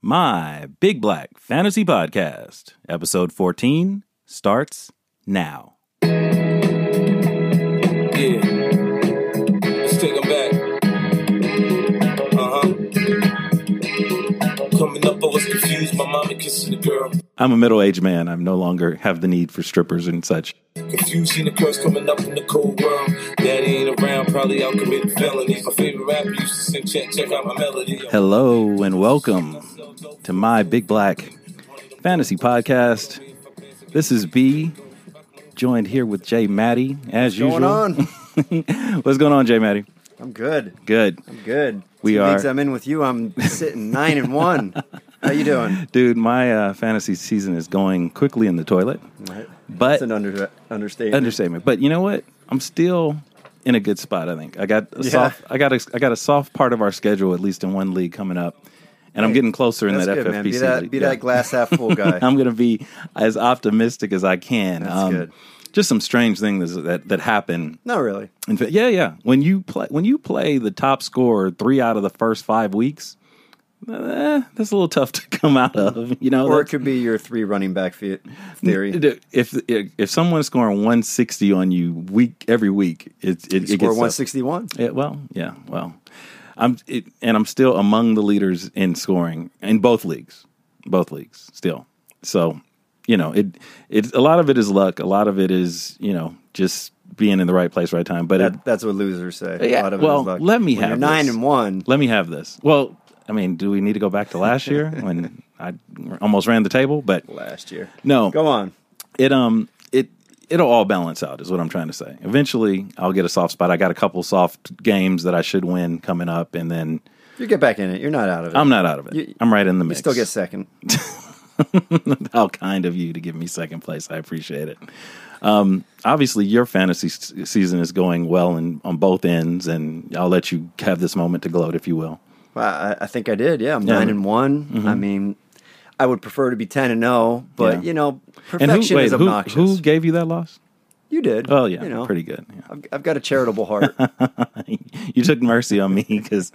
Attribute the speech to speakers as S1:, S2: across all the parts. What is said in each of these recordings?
S1: My Big Black Fantasy Podcast, episode 14, starts now.
S2: Yeah. Let's take 'em back. Uh huh. Coming up, I was confused. My mama kissing the girl.
S1: I'm a middle aged man. I no longer have the need for strippers and such.
S2: Confused, seeing the curse coming up in the cold world. Daddy ain't around, probably out committing felonies. My favorite rapper used to sing, check, check out my melody.
S1: Hello and welcome to My Big Black Fantasy Podcast. This is B, joined here with Jay Maddie, as
S3: going
S1: usual.
S3: on?
S1: What's going on, Jay Maddie?
S3: I'm good.
S1: Good.
S3: I'm good.
S1: We
S3: Two
S1: are-
S3: I'm in with you. I'm sitting nine and one. How you doing?
S1: Dude, my uh, fantasy season is going quickly in the toilet, Right. but
S3: That's an under, understatement.
S1: understatement. But you know what? I'm still in a good spot. I think I got a
S3: Yeah.
S1: soft. I got a, I got a soft part of our schedule at least in one league coming up, and I'm getting closer in that
S3: good,
S1: FFPC
S3: man. Be that, be
S1: Yeah.
S3: that glass half full guy.
S1: I'm going to be as optimistic as I can.
S3: That's good.
S1: Just some strange things that that happen.
S3: Not really.
S1: In fact, yeah, yeah. When you play when you play the top scorer three out of the first five weeks, eh, that's a little tough to come out of. You know,
S3: Or it could be your three running back theory.
S1: if if if someone's scoring 160 on you week every week, it it, it
S3: Score
S1: gets
S3: 161.
S1: Yeah, well, yeah, well, I'm it, and I'm still among the leaders in scoring in both leagues, both leagues still. So, you know, it it a lot of it is luck. A lot of it is you know just being in the right place, right time. But it,
S3: that's what losers say.
S1: Yeah,
S3: A lot of
S1: well,
S3: is luck.
S1: let me
S3: When
S1: have
S3: you're nine
S1: this.
S3: and one.
S1: let me have this. Well, I mean, do we need to go back to last year when I almost ran the table? But
S3: last year.
S1: no,
S3: Go on.
S1: it um it'll all balance out is what i'm trying to say eventually i'll get a soft spot i got a couple soft games that i should win coming up and then
S3: You get back in it. You're not out of it.
S1: i'm not out of it
S3: You-
S1: i'm right in the
S3: You
S1: mix
S3: still get second.
S1: how kind of you to give me second place i appreciate it um obviously your fantasy s- season is going well in, on both ends and i'll let you have this moment to gloat if you will
S3: Well, I, I think I did. Yeah, I'm
S1: Yeah. Mm-hmm.
S3: nine and one. I mean, I would prefer to be ten and zero, but
S1: Yeah.
S3: you know,
S1: and
S3: perfection
S1: who, wait,
S3: is obnoxious.
S1: who gave you that loss
S3: you did.
S1: oh yeah
S3: you know,
S1: pretty good yeah.
S3: I've, I've got a charitable heart.
S1: you took mercy on me because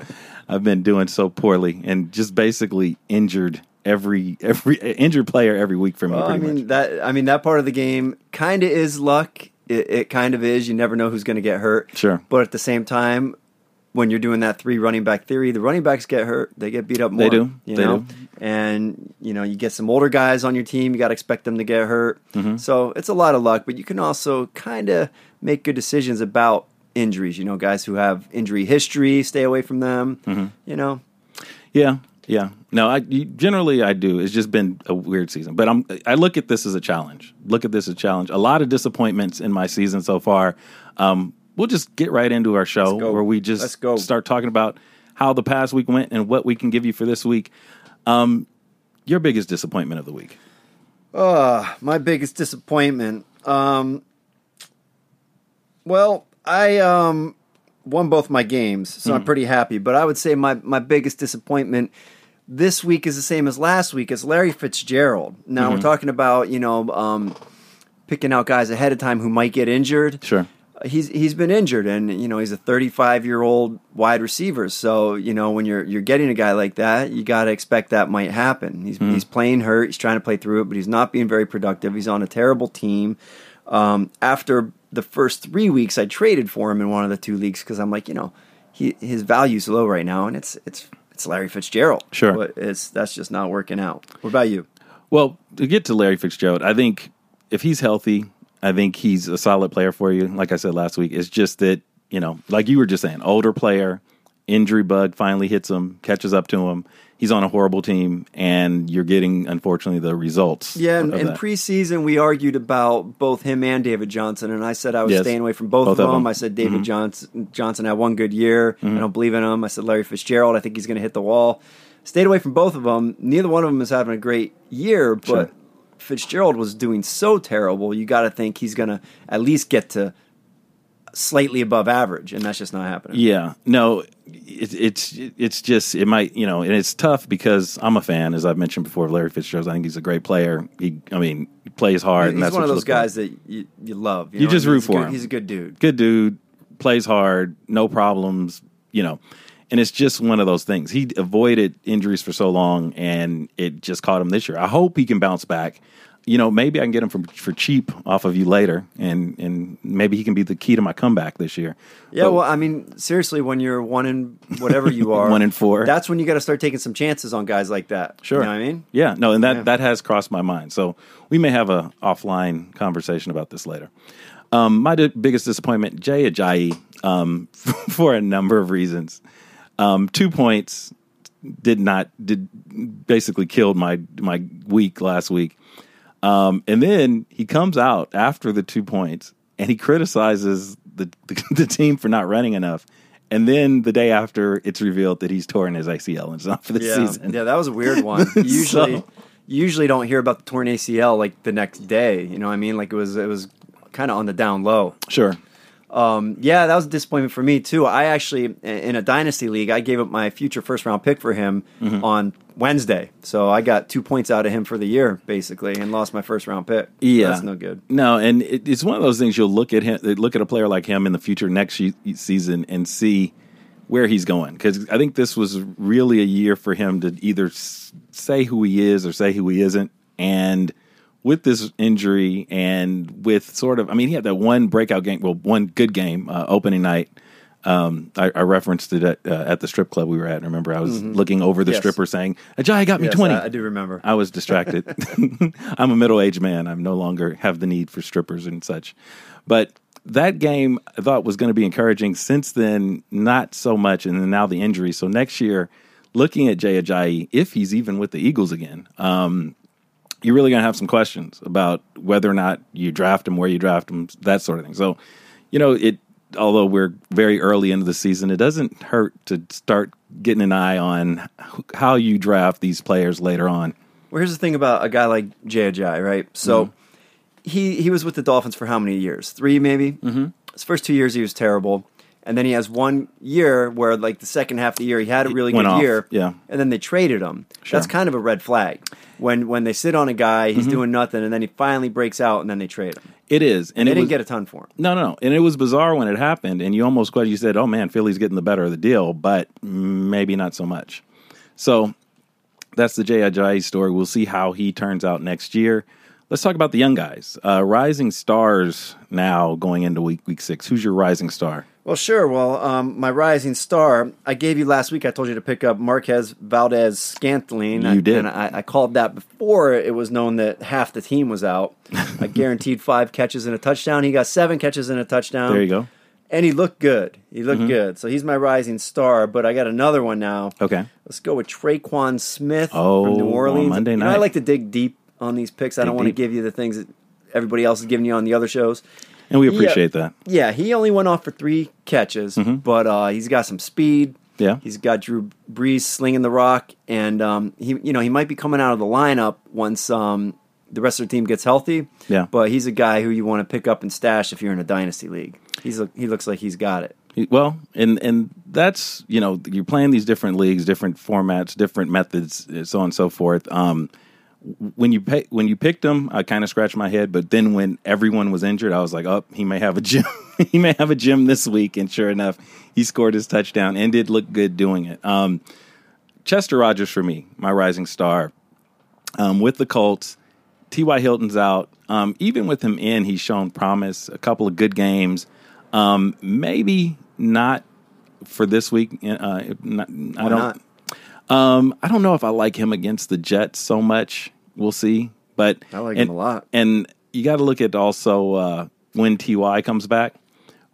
S1: I've been doing so poorly and just basically injured every every injured player every week for me.
S3: Well, I mean
S1: much.
S3: that. I mean that part of the game kind of is luck. It, it kind of is. You never know who's going to get hurt.
S1: Sure.
S3: But at the same time, when you're doing that three running back theory, the running backs get hurt. They get beat up more.
S1: They do.
S3: You
S1: They
S3: know.
S1: do.
S3: And you know you get some older guys on your team. You got to expect them to get hurt.
S1: Mm-hmm.
S3: So it's a lot of luck. But you can also kind of make good decisions about injuries. You know, guys who have injury history, stay away from them.
S1: Mm-hmm.
S3: You know.
S1: Yeah, yeah. No, I generally I do. It's just been a weird season, but I'm I look at this as a challenge. Look at this as a challenge. A lot of disappointments in my season so far. Um, we'll just get right into our show where we just
S3: Let's go.
S1: start talking about how the past week went and what we can give you for this week. Um, your biggest disappointment of the week.
S3: Uh, my biggest disappointment. Um, well, I um, won both my games, so
S1: Hmm.
S3: I'm pretty happy. But I would say my, my biggest disappointment this week is the same as last week. It's Larry Fitzgerald. Now
S1: Mm-hmm.
S3: we're talking about you know um, picking out guys ahead of time who might get injured.
S1: Sure.
S3: He's he's been injured, and you know he's a 35 year old wide receiver. So you know when you're you're getting a guy like that, you got to expect that might happen. He's he's playing hurt. He's trying to play through it, but he's not being very productive. He's on a terrible team. Um, after the first three weeks, I traded for him in one of the two leagues because I'm like, you know, he his value's low right now, and it's it's it's Larry Fitzgerald.
S1: Sure.
S3: but it's that's just not working out. What about you?
S1: Well, to get to Larry Fitzgerald, I think if he's healthy, I think he's a solid player for you. Like I said last week, it's just that, you know, like you were just saying, older player, injury bug finally hits him, catches up to him. He's on a horrible team, and you're getting, unfortunately, the results.
S3: Yeah, and,
S1: that.
S3: preseason we argued about both him and David Johnson, and I said I was
S1: Yes.
S3: staying away from both,
S1: Both
S3: of them.
S1: them. Mm-hmm.
S3: I said David Johnson Johnson had one good year. I don't believe in him. I said Larry Fitzgerald. I think he's going to hit the wall. Stayed away from both of them. Neither one of them is having a great year, but
S1: Sure.
S3: Fitzgerald was doing so terrible. You got to think he's going to at least get to slightly above average, and that's just not happening.
S1: Yeah, no, it, it's it's just it might you know, and it's tough because I'm a fan, as I've mentioned before, of Larry Fitzgerald. I think he's a great player. He, I mean, he plays hard. and
S3: He's
S1: that's
S3: one of those guys that you, you love.
S1: You
S3: know?
S1: just root for
S3: good-
S1: him.
S3: He's a good dude.
S1: good dude, plays hard, no problems, you know. And it's just one of those things. He avoided injuries for so long, and it just caught him this year. I hope he can bounce back. You know, maybe I can get him for, for cheap off of you later, and and maybe he can be the key to my comeback this year.
S3: Yeah,
S1: But-
S3: well, I mean, seriously, when you're one in whatever you are,
S1: One in four.
S3: that's when you got to start taking some chances on guys like that.
S1: Sure.
S3: You know what I mean?
S1: Yeah, no, and that
S3: Yeah.
S1: that has crossed my mind. So we may have a offline conversation about this later. Um, my di- biggest disappointment, Jay Ajayi, um, for a number of reasons. Um, two points did not did basically killed my my week last week. Um, and then he comes out after the two points and he criticizes the, the the team for not running enough. And then the day after, it's revealed that he's torn his ACL and it's not for the
S3: Yeah.
S1: season.
S3: Yeah, that was a weird one. Usually,
S1: So-
S3: usually don't hear about the torn ACL like the next day. You know what I mean? Like it was, it was kind of on the down low.
S1: Sure.
S3: Um, yeah, that was a disappointment for me too. I actually, in a dynasty league, I gave up my future first round pick for him
S1: Mm-hmm.
S3: on Wednesday. So I got two points out of him for the year, basically, and lost my first round pick.
S1: Yeah,
S3: that's no good.
S1: No, and it, it's one of those things you'll look at him, look at a player like him in the future next season and see where he's going because I think this was really a year for him to either say who he is or say who he isn't, and with this injury and with sort of, I mean, he had that one breakout game, well, one good game uh, opening night. Um, I, I referenced it at, uh, at the strip club we were at. I remember, I was looking over the
S3: Yes.
S1: stripper saying, "Ajay got me
S3: Yes,
S1: twenty.
S3: I, I do remember.
S1: I was distracted. I'm a middle aged man. I'm no longer have the need for strippers and such. But that game I thought was going to be encouraging. Since then, not so much. And then now the injury. So next year, looking at Jay Ajayi, if he's even with the Eagles again, um, you're really going to have some questions about whether or not you draft him, where you draft him, that sort of thing. So, you know, it. Although we're very early into the season, it doesn't hurt to start getting an eye on how you draft these players later on.
S3: Well, here's the thing about a guy like Jay Ajayi, right? So
S1: Mm-hmm.
S3: he he was with the Dolphins for how many years? Three, maybe. Mm-hmm. His first two years he was terrible, and then he has one year where, like the second half of the year, he had a really good
S1: off,
S3: year.
S1: yeah.
S3: and then they traded him.
S1: Sure.
S3: That's kind of a red flag when when they sit on a guy,
S1: Mm-hmm.
S3: he's doing nothing, and then he finally breaks out, and then they trade him.
S1: It is, and
S3: They
S1: it
S3: didn't
S1: was,
S3: get a ton for him.
S1: no, no, no, and it was bizarre when it happened, and you almost. You said, "Oh man, Philly's getting the better of the deal," but maybe not so much. So that's the Jay Ajayi story. We'll see how he turns out next year. Let's talk about the young guys, uh, rising stars. Now going into week week six, who's your rising star?
S3: Well, sure. Well, um, my rising star, I gave you last week. I told you to pick up Marquez Valdes-Scantling.
S1: You did.
S3: And I, I called that before it was known that half the team was out. I guaranteed five catches and a touchdown. He got seven catches and a touchdown.
S1: There you go.
S3: And he looked good. He looked good. So he's my rising star. But I got another one now.
S1: Okay,
S3: Let's go with Tre'Quan Smith
S1: Oh,
S3: from New Orleans.
S1: Monday
S3: You know. I like to dig deep on these picks. I don't want to give you the things that everybody else is giving you on the other shows.
S1: And we
S3: Yeah.
S1: appreciate that.
S3: Yeah, he only went off for three catches, but uh, he's got some speed.
S1: Mm-hmm. Yeah.
S3: he's got Drew Brees slinging the rock, and um, he, you know, he might be coming out of the lineup once um, the rest of the team gets healthy.
S1: Yeah.
S3: but he's a guy who you want to pick up and stash if you're in a dynasty league. He's a, he looks like he's got it.
S1: Well, and and that's you know you're playing these different leagues, different formats, different methods, so on and so forth. Um, when you pay, when you picked him, I kind of scratched my head, but then when everyone was injured, I was like, oh, he may have a gym. he may have a gym this week, and sure enough, he scored his touchdown and did look good doing it. Um, Chester Rogers for me, my rising star. Um, with the Colts, T.Y. Hilton's out. Um, even with him in, he's shown promise. A couple of good games. Um, maybe not for this week. Uh, not, I don't.
S3: not?
S1: Um, I don't know if I like him against the Jets so much. We'll see. But
S3: I like
S1: and-
S3: him a lot.
S1: And you got to look at also uh, when Ty comes back.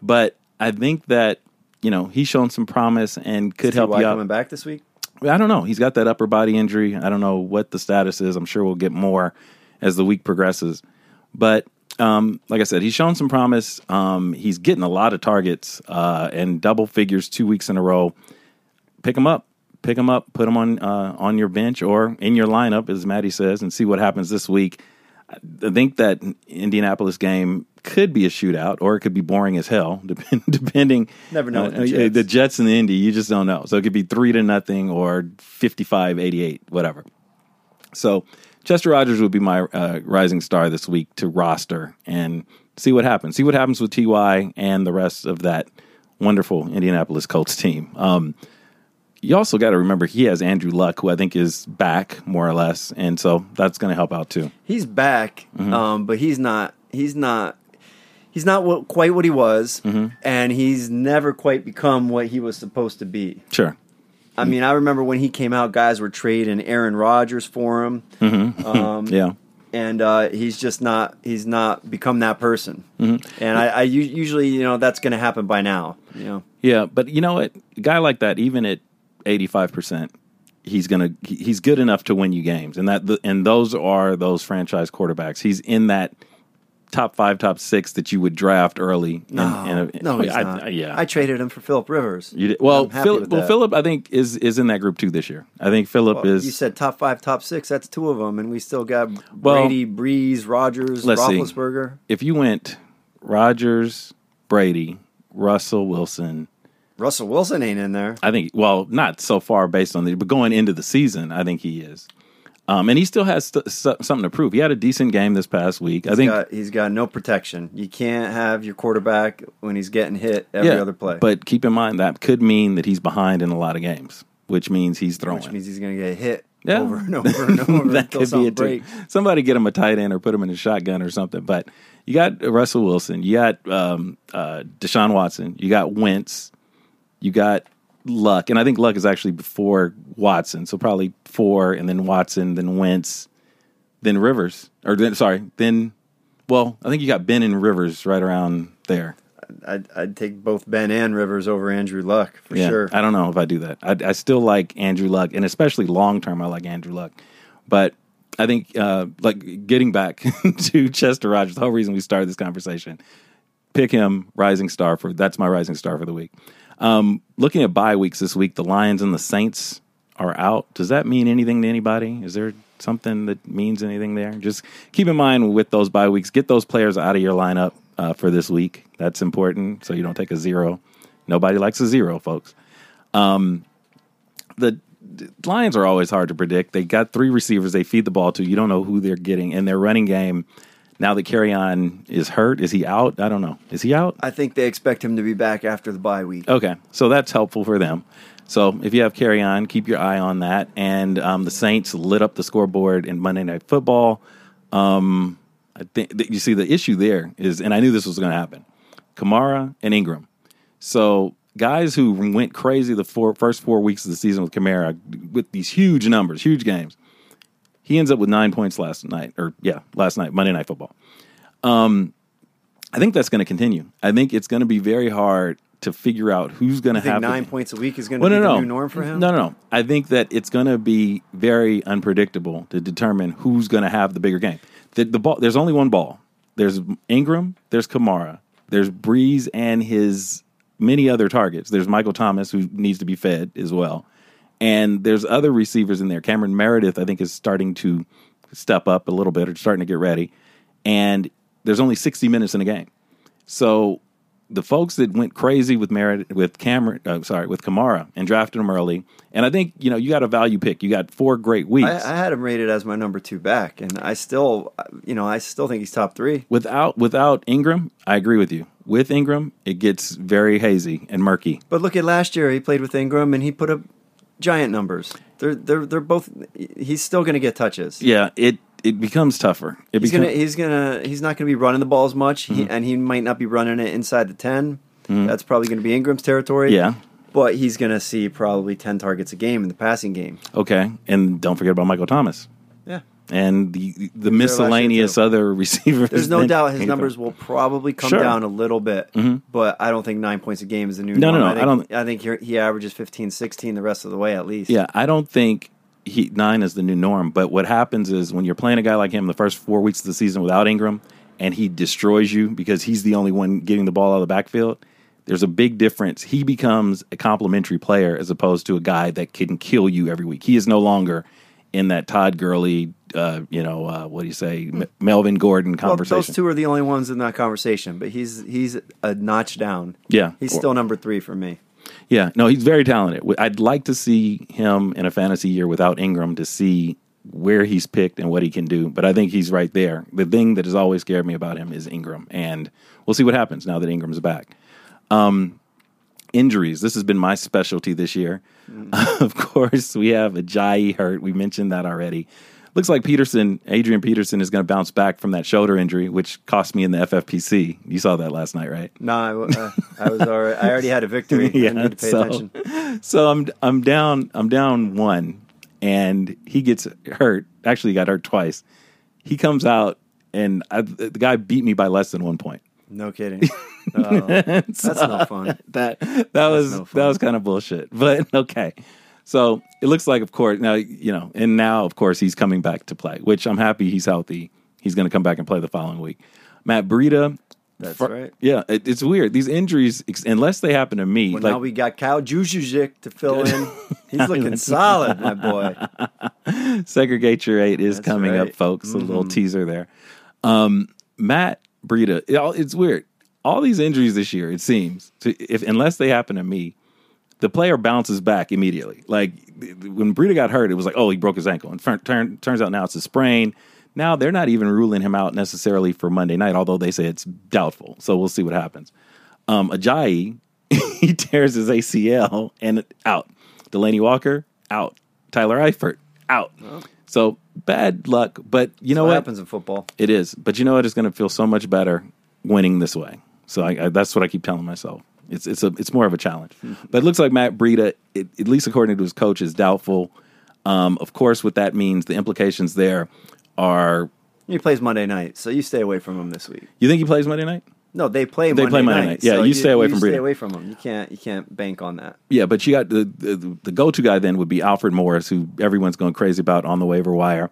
S1: But I think that you know he's shown some promise and could help
S3: T.Y.
S1: you out.
S3: coming back this week.
S1: I don't know. He's got that upper body injury. I don't know what the status is. I'm sure we'll get more as the week progresses. But um, like I said, he's shown some promise. Um, he's getting a lot of targets uh, and double figures two weeks in a row. Pick him up. Pick them up. Put them on uh, on your bench or in your lineup, as Maddie says, and see what happens this week. I think that Indianapolis game could be a shootout, or it could be boring as hell, depend, depending.
S3: Never know with the
S1: uh,
S3: Jets.
S1: the Jets and the Indy, you just don't know. So it could be three to nothing or 55-88, whatever. So Chester Rogers would be my uh, rising star this week to roster and see what happens. See what happens with Ty and the rest of that wonderful Indianapolis Colts team. Um, you also got to remember he has Andrew Luck, who I think is back more or less, and so that's going to help out too.
S3: He's back,
S1: Mm-hmm.
S3: um, but he's not. He's not. He's not what, quite what he was,
S1: Mm-hmm.
S3: and he's never quite become what he was supposed to be.
S1: Sure.
S3: I mean, I remember when he came out, guys were trading Aaron Rodgers for him, um,
S1: Yeah.
S3: and uh, he's just not. He's not become that person.
S1: Mm-hmm.
S3: And I, I usually, you know, that's going to happen by now. You know,
S1: Yeah, but you know what? A guy like that, even at eighty five percent, he's gonna he's good enough to win you games, and that and those are those franchise quarterbacks. He's in that top five, top six that you would draft early. in-
S3: no,
S1: in a-
S3: no, he's
S1: I-
S3: not.
S1: I- yeah,
S3: I traded him for Philip Rivers.
S1: You did, well, Philip, well. Philip, I think is is in that group too this year. I think Philip
S3: Well,
S1: is.
S3: you said top five, top six. That's two of them, and we still got
S1: Well,
S3: Brady, Brees, Rodgers,
S1: let's see.
S3: Roethlisberger.
S1: if you went Rodgers, Brady, Russell Wilson,
S3: Russell Wilson ain't in there.
S1: I think. Well, not so far based on the, but going into the season, I think he is. Um, and he still has st- s- something to prove. He had a decent game this past week. I
S3: He's
S1: think.
S3: got, he's got no protection. You can't have your quarterback when he's getting hit every
S1: yeah,
S3: other play.
S1: But keep in mind that could mean that he's behind in a lot of games, which means he's throwing.
S3: which means he's going to get hit
S1: Yeah.
S3: over and over and over
S1: that could be it too. Somebody get him a tight end or put him in a shotgun or something. But you got Russell Wilson, you got um, uh, Deshaun Watson, you got Wentz, you got Luck, and I think Luck is actually before Watson, so probably four, and then Watson, then Wentz, then Rivers, or then sorry, then well, I think you got Ben and Rivers right around there.
S3: I'd, I'd take both Ben and Rivers over Andrew Luck for
S1: yeah,
S3: sure.
S1: I don't know if I do that. I, I still like Andrew Luck, and especially long term, I like Andrew Luck. But I think, uh, like, getting back to Chester Rogers, the whole reason we started this conversation, pick him rising star for that's my rising star for the week. Um, looking at bye weeks this week, the Lions and the Saints are out. Does that mean anything to anybody? Is there something that means anything there? Just keep in mind with those bye weeks, get those players out of your lineup uh, for this week. That's important, so you don't take a zero. Nobody likes a zero, folks. Um, the Lions are always hard to predict. They got three receivers they feed the ball to. You don't know who they're getting, and their running game. Now that Kerryon is hurt, is he out? I don't know. Is he out?
S3: I think they expect him to be back after the bye week.
S1: Okay, so that's helpful for them. So if you have Kerryon, keep your eye on that. And um, the Saints lit up the scoreboard in Monday Night Football. Um, I think you see the issue there is, and I knew this was going to happen. Kamara and Ingram. So guys who went crazy the four, first four weeks of the season with Kamara with these huge numbers, huge games. He ends up with nine points last night, or yeah, last night, Monday Night Football. Um, I think that's going to continue. I think it's going to be very hard to figure out who's going to have the-
S3: nine points a week is going to
S1: well,
S3: be
S1: no,
S3: the
S1: no.
S3: new norm for him.
S1: No, no, no. I think that it's going to be very unpredictable to determine who's going to have the bigger game. The, the ball. There's only one ball. There's Ingram. There's Kamara. There's Brees and his many other targets. There's Michael Thomas who needs to be fed as well, and there's other receivers in there. Cameron Meredith, I think, is starting to step up a little bit or starting to get ready. And there's only 60 minutes in a game. So the folks that went crazy with Meredith, with Cameron, uh, sorry, with Kamara and drafted him early, and I think you know you got a value pick. You got four great weeks
S3: I, I had him rated as my number two back, and I still, you know, I still think he's top three.
S1: without without Ingram. I agree with you. With Ingram, it gets very hazy and murky.
S3: But look at last year; he played with Ingram, and he put up giant numbers. They're they're they're both. He's still going to get touches.
S1: Yeah, it it becomes tougher. It
S3: He's
S1: becomes
S3: gonna he's gonna he's not gonna be running the ball as much,
S1: Mm-hmm.
S3: and he might not be running it inside the 10 That's probably gonna be Ingram's territory.
S1: yeah.
S3: but he's gonna see probably ten targets a game in the passing game.
S1: Okay, and don't forget about Michael Thomas
S3: Yeah,
S1: and the the miscellaneous other receivers.
S3: there's no doubt his numbers will probably come
S1: Sure.
S3: down a little bit, mm-hmm. but I don't think nine points a game is the new.
S1: No, no,
S3: norm.
S1: no,
S3: I,
S1: I
S3: think,
S1: don't-
S3: I think he, he averages 15, 16 the rest of the way at least.
S1: Yeah, I don't think he nine is the new norm. But what happens is when you're playing a guy like him the first four weeks of the season without Ingram, and he destroys you because he's the only one getting the ball out of the backfield. There's a big difference. He becomes a complementary player as opposed to a guy that can kill you every week. He is no longer in that Todd Gurley, uh, you know, uh, what do you say, M- Melvin Gordon
S3: Well,
S1: conversation.
S3: those two are the only ones in that conversation, but he's he's a notch down.
S1: Yeah.
S3: he's still number three for me.
S1: Yeah, no, he's very talented. I'd like to see him in a fantasy year without Ingram to see where he's picked and what he can do. But I think he's right there. The thing that has always scared me about him is Ingram, and we'll see what happens now that Ingram's back. Um, injuries. This has been my specialty this year. of course, we have Ajayi hurt. We mentioned that already. Looks like Peterson, Adrian Peterson, is going to bounce back from that shoulder injury, which cost me in the FFPC. You saw that last night, right?
S3: No, I, uh, I was already. I already had a victory.
S1: Yeah,
S3: I need to pay
S1: so-
S3: attention.
S1: So I'm I'm down I'm down one, and he gets hurt. Actually, he got hurt twice. He comes out, and I, the guy beat me by less than one point.
S3: No kidding. Oh, that's not fun.
S1: that that was
S3: no
S1: that was kind of bullshit. But okay. So it looks like, of course, now you know, and now, of course, he's coming back to play, which I'm happy he's healthy. He's going to come back and play the following week. Matt Breida,
S3: That's
S1: fr-
S3: right.
S1: Yeah, it, it's weird. These injuries, ex- unless they happen to me,
S3: Well,
S1: like
S3: now we got Kyle Juszczyk to fill in. He's looking solid, my boy.
S1: segregate your eight is
S3: That's
S1: coming up,
S3: right. Mm-hmm.
S1: folks. A little teaser there. Um, Matt Breida, it all- it's weird. All these injuries this year, it seems, to, if unless they happen to me, the player bounces back immediately. Like when Breida got hurt, it was like, oh, he broke his ankle, and turn, turn, turns out now it's a sprain. Now they're not even ruling him out necessarily for Monday night, although they say it's doubtful. So we'll see what happens. Um, Ajayi, he tears his ACL and out. Delanie Walker out. Tyler Eifert out. So bad luck, but you know
S3: what
S1: what?
S3: happens in football?
S1: It is, but you know what? It's going to feel so much better winning this way. So I, I, that's what I keep telling myself. It's it's a it's more of a challenge. But it looks like Matt Breida, it, at least according to his coach, is doubtful. Um, of course, what that means, the implications there are.
S3: He plays Monday night, so you stay away from him this week.
S1: You think he plays Monday night?
S3: No, they play.
S1: They
S3: Monday
S1: play Monday
S3: night.
S1: night. Yeah,
S3: so
S1: you stay away from
S3: Break.
S1: You Stay
S3: away from them. You can't. You can't bank on that.
S1: Yeah, but you got the the, the go to guy then would be Alfred Morris, who everyone's going crazy about on the waiver wire.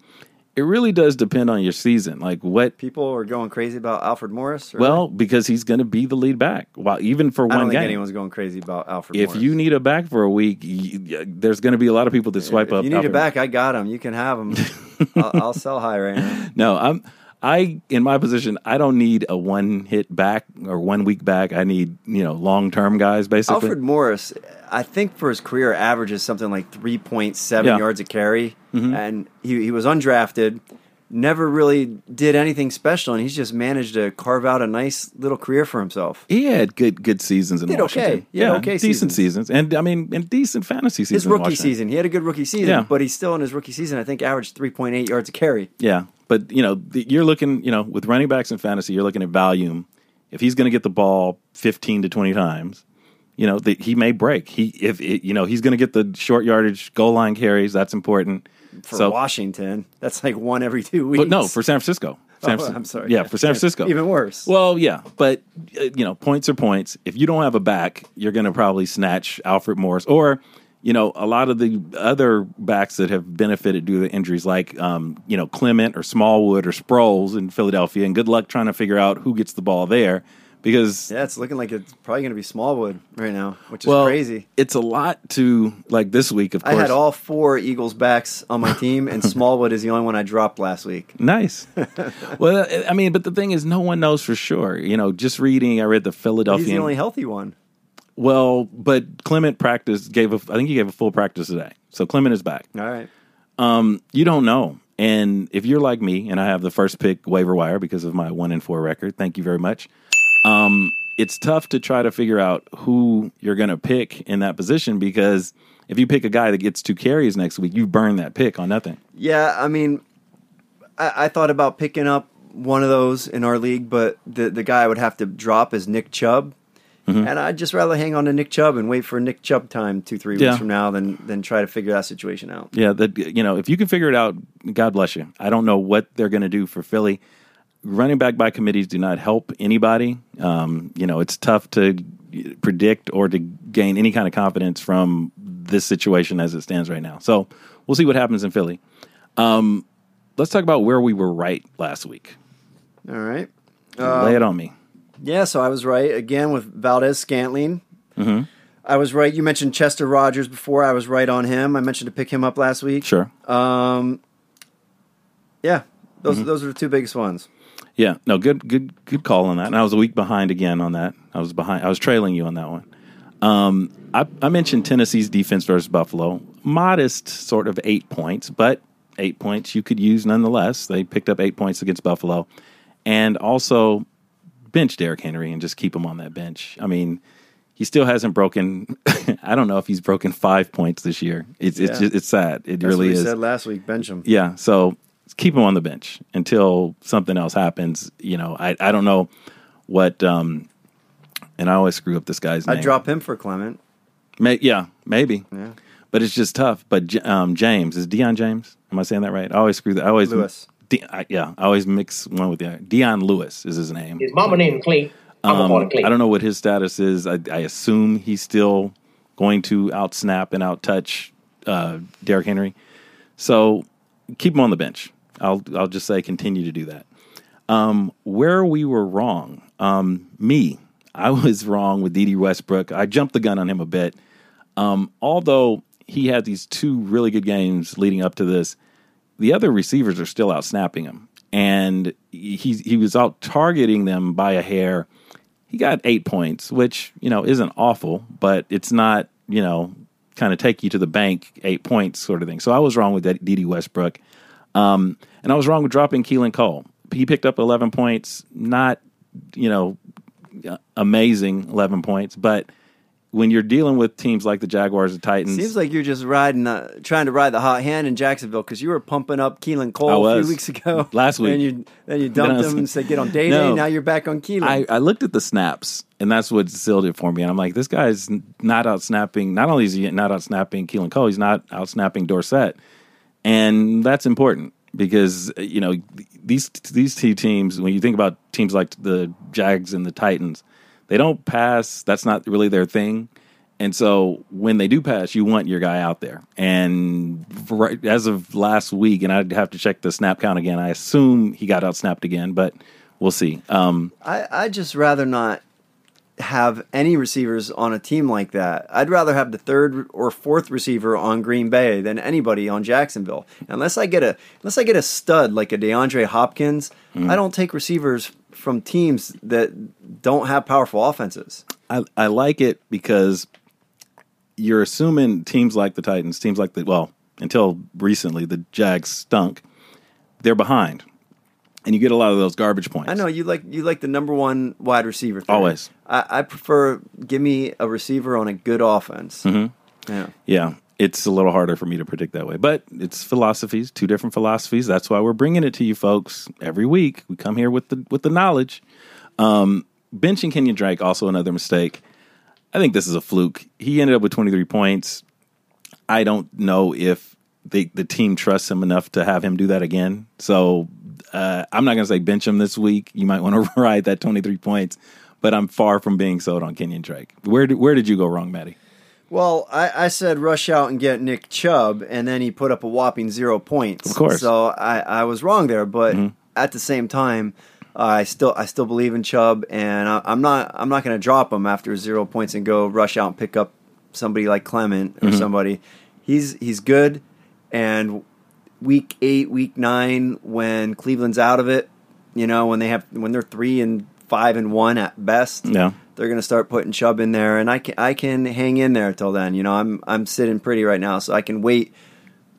S1: It really does depend on your season, like what.
S3: People are going crazy about Alfred Morris.
S1: Well, because he's going to be the lead back, while even for
S3: I
S1: one
S3: don't think
S1: game.
S3: anyone's going crazy about Alfred.
S1: if
S3: Morris.
S1: you need a back for a week, y there's going to be a lot of people that swipe
S3: if
S1: up.
S3: you need
S1: Alfred.
S3: a back, I got him. You can have him. I'll, I'll sell high right now.
S1: No, I'm. I in my position, I don't need a one hit back or one week back. I need you know long term guys basically.
S3: Alfred Morris, I think for his career averages something like three point seven
S1: Yeah. Mm-hmm.
S3: yards a carry, and he he was undrafted. Never really did anything special, and he's just managed to carve out a nice little career for himself.
S1: he had good good seasons in
S3: Did
S1: Washington.
S3: okay. Had okay
S1: decent
S3: seasons.
S1: seasons, and I mean, and decent fantasy seasons.
S3: His rookie season, he had a good rookie season,
S1: Yeah.
S3: but he's still in his rookie season. I think averaged three point eight yards a carry.
S1: Yeah, but you know, the- you're looking, you know, with running backs in fantasy, you're looking at volume. If he's going to get the ball 15 to 20 times, you know, that he may break. He if it, you know, he's going to get the short yardage goal line carries, that's important.
S3: For
S1: so
S3: Washington, that's like one every two weeks.
S1: but no, for San Francisco. San
S3: Oh,
S1: Fran-
S3: I'm sorry.
S1: Yeah, for San Francisco.
S3: even worse.
S1: Well, yeah, but uh, you know, points are points. If you don't have a back, you're going to probably snatch Alfred Morris or you know a lot of the other backs that have benefited due to injuries, like um, you know Clement or Smallwood or Sproles in Philadelphia. And good luck trying to figure out who gets the ball there because
S3: yeah, it's looking like it's probably going to be Smallwood right now, which is
S1: well,
S3: crazy.
S1: It's a lot to like this week. Of course, I
S3: had all four Eagles backs on my team, and Smallwood is the only one I dropped last week.
S1: Nice. well, I mean, but the thing is, no one knows for sure. You know, just reading, I read the Philadelphia.
S3: He's the only healthy one.
S1: Well, but Clement practice gave a. I think he gave a full practice today, so Clement is back.
S3: All right.
S1: Um, you don't know, and if you're like me, and I have the first pick waiver wire because of my one and four record, thank you very much. Um, it's tough to try to figure out who you're going to pick in that position because if you pick a guy that gets two carries next week, you burn that pick on nothing.
S3: Yeah, I mean, I, I thought about picking up one of those in our league, but the the guy I would have to drop is Nick Chubb.
S1: Mm-hmm.
S3: And I'd just rather hang on to Nick Chubb and wait for Nick Chubb time two, three weeks
S1: Yeah.
S3: from now than than try to figure that situation out.
S1: Yeah, that you know, if you can figure it out, God bless you. I don't know what they're going to do for Philly. Running back by committees do not help anybody. Um, you know, it's tough to predict or to gain any kind of confidence from this situation as it stands right now. So we'll see what happens in Philly. Um, let's talk about where we were right last week.
S3: All right.
S1: Lay it on me.
S3: Yeah, so I was right again with Valdes-Scantling.
S1: Mm-hmm.
S3: I was right. You mentioned Chester Rogers before. I was right on him. I mentioned to pick him up last week.
S1: Sure.
S3: Um, yeah, those
S1: Mm-hmm.
S3: those are the two biggest ones.
S1: Yeah, no, good, good, good call on that. And I was a week behind again on that. I was behind. I was trailing you on that one. Um, I, I mentioned Tennessee's defense versus Buffalo. Modest, sort of eight points, but eight points you could use nonetheless. They picked up eight points against Buffalo, and also bench Derrick Henry and just keep him on that bench. I mean, he still hasn't broken. I don't know if he's broken five points this year. It's it's just, it's sad. It
S3: That's
S1: really is.
S3: said last week. Bench him.
S1: Yeah, so keep him on the bench until something else happens. You know, I I don't know what. um And I always screw up this guy's name.
S3: I'd drop him for Clement.
S1: May, yeah, maybe.
S3: Yeah.
S1: But it's just tough. But um, James is Dion James. Am I saying that right? I always screw that. I always
S3: Lewis.
S1: De- I, yeah, I always mix one with the other. Dion Lewis is his name.
S4: His mama named Clean. I'm
S1: Um,
S4: gonna call it Clean.
S1: I don't know what his status is. I, I assume he's still going to outsnap and outtouch uh, Derrick Henry. So keep him on the bench. I'll I'll just say continue to do that. Um, where we were wrong, um, me, I was wrong with Dede Westbrook. I jumped the gun on him a bit. Um, although he had these two really good games leading up to this, the other receivers are still out snapping him, and he he was out targeting them by a hair. He got eight points, which you know isn't awful, but it's not you know kind of take you to the bank eight points sort of thing. So I was wrong with Dede Westbrook, um, and I was wrong with dropping Keelan Cole. He picked up eleven points, not you know amazing eleven points, but when you're dealing with teams like the Jaguars and Titans,
S3: Seems like you're just riding, uh, trying to ride the hot hand in Jacksonville because you were pumping up Keelan Cole a few weeks ago.
S1: Last week.
S3: and you then you dumped him and said get on day
S1: No.
S3: day. Now you're back on Keelan.
S1: I, I looked at the snaps, and that's what sealed it for me. And I'm like, this guy's not out snapping. Not only is he not out snapping Keelan Cole, he's not out snapping Dorsett, and that's important because you know these these two teams. When you think about teams like the Jags and the Titans, they don't pass. That's not really their thing. And so when they do pass, you want your guy out there. And as of last week, and I'd have to check the snap count again. I assume he got out snapped again, but we'll see. Um,
S3: I I just rather not have any receivers on a team like that. I'd rather have the third or fourth receiver on Green Bay than anybody on Jacksonville. Unless I get a unless I get a stud like a DeAndre Hopkins,
S1: Mm-hmm.
S3: I don't take receivers from teams that don't have powerful offenses.
S1: I, I like it because you're assuming teams like the Titans, teams like the well, until recently the Jags stunk. They're behind, and you get a lot of those garbage points.
S3: I know you like you like the number one wide receiver. theory.
S1: Always.
S3: I, I prefer give me a receiver on a good offense.
S1: Mm-hmm.
S3: Yeah.
S1: Yeah, it's a little harder for me to predict that way, but it's philosophies, two different philosophies. That's why we're bringing it to you folks every week. We come here with the with the knowledge. Um, benching Kenyan Drake also another mistake. I think this is a fluke. He ended up with 23 points. I don't know if the the team trusts him enough to have him do that again. So uh, I'm not going to say bench him this week. You might want to ride that 23 points, but I'm far from being sold on Kenyan Drake. Where did where did you go wrong, Maddie?
S3: Well, I, I said rush out and get Nick Chubb, and then he put up a whopping zero points.
S1: Of course.
S3: So I, I was wrong there, but
S1: Mm-hmm.
S3: at the same time, uh, I still I still believe in Chubb, and I, I'm not I'm not going to drop him after zero points and go rush out and pick up somebody like Clement or
S1: Mm-hmm.
S3: somebody. He's he's good, and week eight, week nine, when Cleveland's out of it, you know, when they have when they're three and five and one at best,
S1: Yeah.
S3: they're going to start putting Chubb in there, and I can I can hang in there till then. You know, I'm I'm sitting pretty right now, so I can wait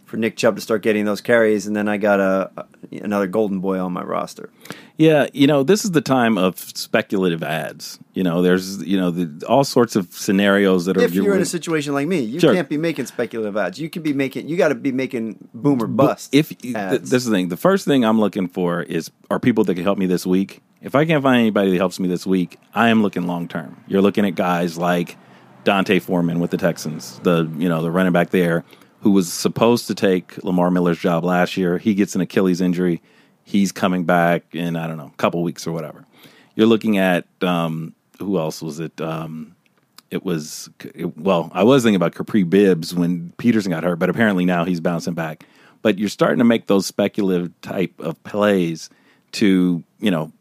S3: for Nick Chubb to start getting those carries, and then I got a, another golden boy on my roster.
S1: Yeah, you know, this is the time of speculative ads. You know, there's you know the, all sorts of scenarios that are.
S3: If you're in a situation like me, you
S1: Sure.
S3: can't be making speculative ads. You can be making you got to be making boomer bust.
S1: if th- this is the thing, the first thing I'm looking for is are people that can help me this week. If I can't find anybody that helps me this week, I am looking long term. You're looking at guys like D'Onta Foreman with the Texans, the you know the running back there, who was supposed to take Lamar Miller's job last year. He gets an Achilles injury. He's coming back in I don't know a couple weeks or whatever. You're looking at um, who else was it? Um, it was it, well, I was thinking about Kapri Bibbs when Peterson got hurt, but apparently now he's bouncing back. But you're starting to make those speculative type of plays to you know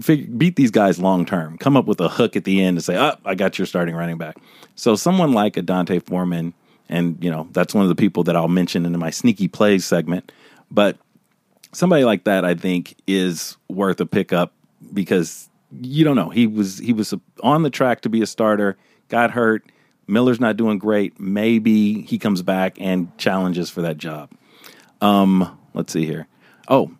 S1: fig- beat these guys long term. Come up with a hook at the end to say, "Oh, I got your starting running back." So someone like a D'Onta Foreman, and you know that's one of the people that I'll mention in my sneaky plays segment. But somebody like that, I think, is worth a pickup because you don't know. He was he was on the track to be a starter, got hurt. Miller's not doing great. Maybe he comes back and challenges for that job. Um, let's see here. Oh,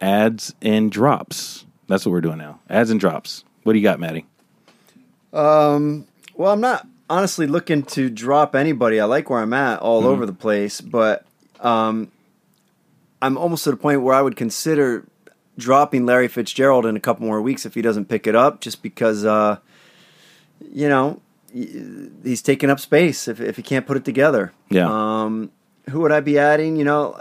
S1: ads and drops. That's what we're doing now. Ads and drops. What do you got, Maddie?
S3: Um, well, I'm not honestly looking to drop anybody. I like where I'm at all over the place, but um, I'm almost at a point where I would consider dropping Larry Fitzgerald in a couple more weeks if he doesn't pick it up, just because, uh, you know, he's taking up space if, if he can't put it together.
S1: Yeah.
S3: Um, who would I be adding? You know,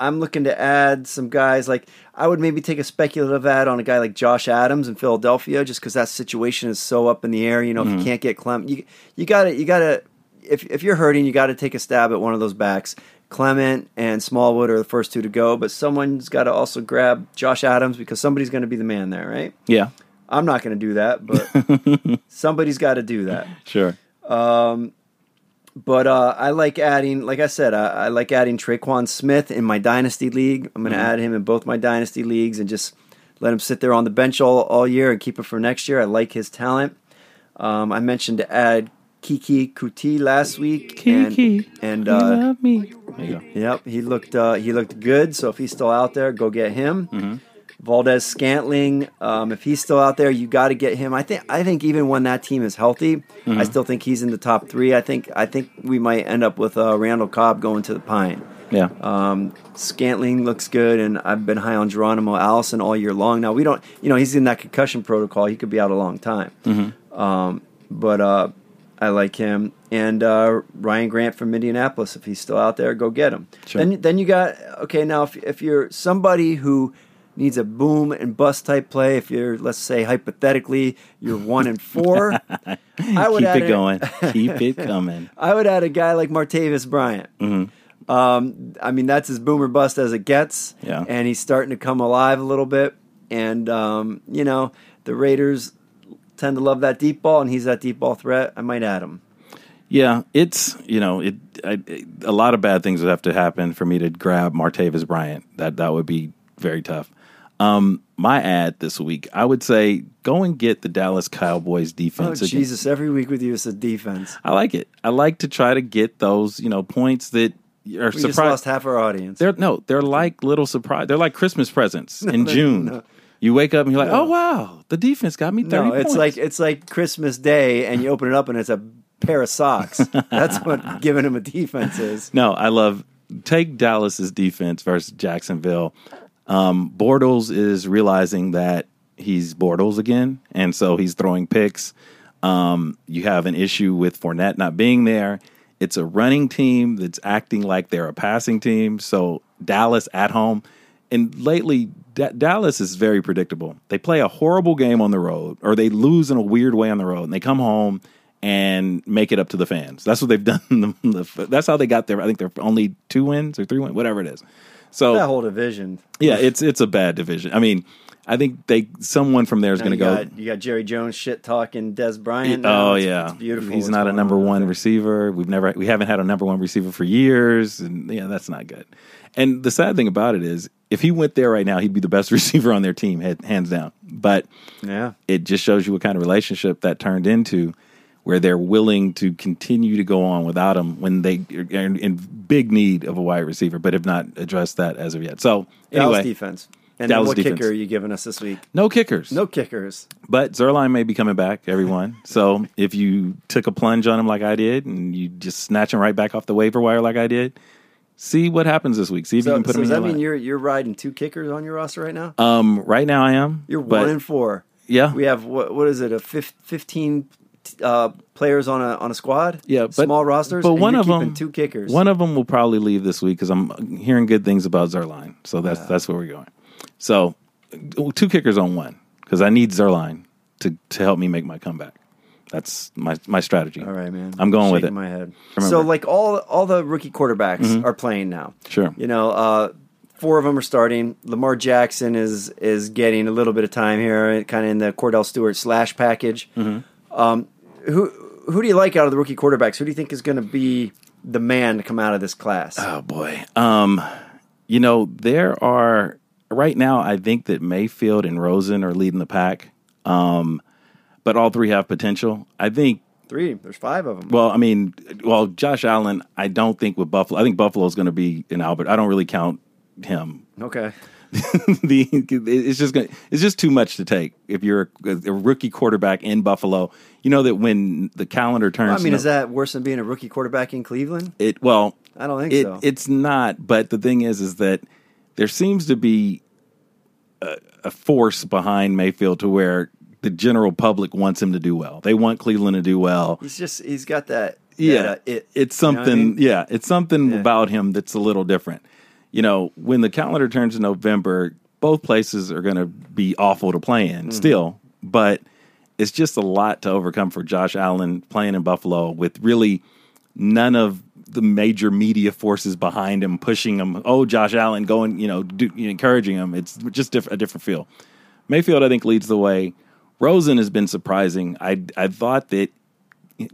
S3: I'm looking to add some guys like I would maybe take a speculative ad on a guy like Josh Adams in Philadelphia, just because that situation is so up in the air. You know, if you mm-hmm. can't get Clement, you you got to you got to if if you're hurting, you got to take a stab at one of those backs. Clement and Smallwood are the first two to go, but someone's got to also grab Josh Adams because somebody's going to be the man there, right?
S1: Yeah,
S3: I'm not going to do that, but somebody's got to do that.
S1: sure.
S3: Um, But uh, I like adding, like I said, I, I like adding Tre'Quan Smith in my dynasty league. I'm going to add him in both my dynasty leagues and just let him sit there on the bench all, all year and keep it for next year. I like his talent. Um, I mentioned to add Kiki Kuti last week,
S1: Kiki,
S3: and, and
S1: you
S3: uh,
S1: love me. There you go.
S3: Yep, he looked uh, he looked good. So if he's still out there, go get him. Valdes-Scantling, um, if he's still out there, you got to get him. I think I think even when that team is healthy, I still think he's in the top three. I think I think we might end up with uh, Randall Cobb going to the Pine.
S1: Yeah,
S3: Um, Scantling looks good, and I've been high on Geronimo Allison all year long. Now we don't, you know, he's in that concussion protocol. He could be out a long time. Um, but uh, I like him, and uh, Ryan Grant from Indianapolis. If he's still out there, go get him.
S1: Sure.
S3: Then, then you got okay. Now, if if you're somebody who needs a boom and bust type play, if you're let's say hypothetically you're one and four, I would
S1: keep
S3: add
S1: it
S3: a-
S1: going. keep it coming.
S3: I would add a guy like Martavis Bryant. Um, I mean, that's as boomer bust as it gets.
S1: Yeah.
S3: And he's starting to come alive a little bit. And, um, you know, the Raiders tend to love that deep ball, and he's that deep ball threat. I might add him.
S1: Yeah, it's you know it, I, a lot of bad things would have to happen for me to grab Martavis Bryant. That that would be very tough. Um, my ad this week, I would say go and get the Dallas Cowboys
S3: Oh,
S1: defense. again.
S3: Jesus. Every week with you is a defense.
S1: I like it. I like to try to get those you know points that are
S3: We just lost
S1: surprised.
S3: half our audience.
S1: They're no, they're like little surprise. They're like Christmas presents in
S3: they're
S1: June.
S3: not.
S1: You wake up and you're like, oh wow, the defense got me thirty
S3: no, it's
S1: points.
S3: like it's like Christmas Day, and you open it up, and it's a pair of socks. That's what giving them a defense is.
S1: No, I love take Dallas's defense versus Jacksonville. Um, Bortles is realizing that he's Bortles again, and so he's throwing picks. Um, you have an issue with Fournette not being there. It's a running team that's acting like they're a passing team. So Dallas at home, and lately D- Dallas is very predictable. They play a horrible game on the road, or they lose in a weird way on the road, and they come home and make it up to the fans. That's what they've done. That's how they got there. I think they're only two wins or three wins, whatever it is. So
S3: That whole division.
S1: yeah, it's it's a bad division. I mean, I think they someone from there is going to go.
S3: got, you got Jerry Jones shit talking Dez Bryant. now.
S1: Oh
S3: It's-
S1: yeah,
S3: it's beautiful.
S1: He's not a number
S3: on
S1: one receiver. We've never we haven't had a number one receiver for years, and yeah, that's not good. And the sad thing about it is, if he went there right now, he'd be the best receiver on their team, head, hands down. But
S3: Yeah.
S1: it just shows you what kind of relationship that turned into, where they're willing to continue to go on without him when they are in, big need of a wide receiver, but have not addressed that as of yet. So
S3: Dallas defense. And
S1: Dallas
S3: what
S1: defense.
S3: kicker are you giving us this week?
S1: no kickers.
S3: No kickers.
S1: But Zuerlein may be coming back, everyone. So if you took a plunge on him like I did and you just snatch him right back off the waiver wire like I did, see what happens this week. See if you can put
S3: so
S1: him
S3: does that mean
S1: line.
S3: you're you're riding two kickers on your roster right now?
S1: Um, right now I am.
S3: You're one and four.
S1: Yeah.
S3: We have what what is it? A fifteen uh, players on a on a squad.
S1: Yeah, but-
S3: small rosters.
S1: but
S3: and
S1: one of them-
S3: two kickers.
S1: One of them will probably leave this week because I'm hearing good things about Zuerlein. So that's that's where we're going. So two kickers on one because I need Zuerlein to to help me make my comeback. That's my my strategy.
S3: All right, man.
S1: I'm going with
S3: Shaking
S1: it.
S3: My head.
S1: Remember.
S3: So like all all the rookie quarterbacks are playing now.
S1: Sure.
S3: You know, uh, four of them are starting. Lamar Jackson is is getting a little bit of time here, kind of in the Kordell Stewart slash package. Um, who who do you like out of the rookie quarterbacks? Who do you think is going to be the man to come out of this class?
S1: Oh boy. Um, you know, there are right now I think that Mayfield and Rosen are leading the pack. Um, but all three have potential. I think
S3: Three. There's five of them.
S1: well, I mean, well, Josh Allen, I don't think with Buffalo. I think Buffalo's going to be in Albert. I don't really count him.
S3: okay.
S1: the it's just gonna, it's just too much to take if you're a, a rookie quarterback in Buffalo. You know that when the calendar turns,
S3: I mean,
S1: no-
S3: is that worse than being a rookie quarterback in Cleveland?
S1: it? Well,
S3: I don't think
S1: it,
S3: so.
S1: It's not. But the thing is, is that there seems to be a, a force behind Mayfield to where the general public wants him to do well. They want Cleveland to do well.
S3: He's just he's got that.
S1: Yeah,
S3: that, uh, it,
S1: it's
S3: you know I
S1: something.
S3: mean?
S1: Yeah, it's something
S3: Yeah.
S1: about him that's a little different. You know, when the calendar turns to November, both places are going to be awful to play in mm-hmm. still, but it's just a lot to overcome for Josh Allen playing in Buffalo with really none of the major media forces behind him pushing him. Oh, Josh Allen going, you know, do, encouraging him. It's just diff- a different feel. Mayfield, I think, leads the way. Rosen has been surprising. I I thought that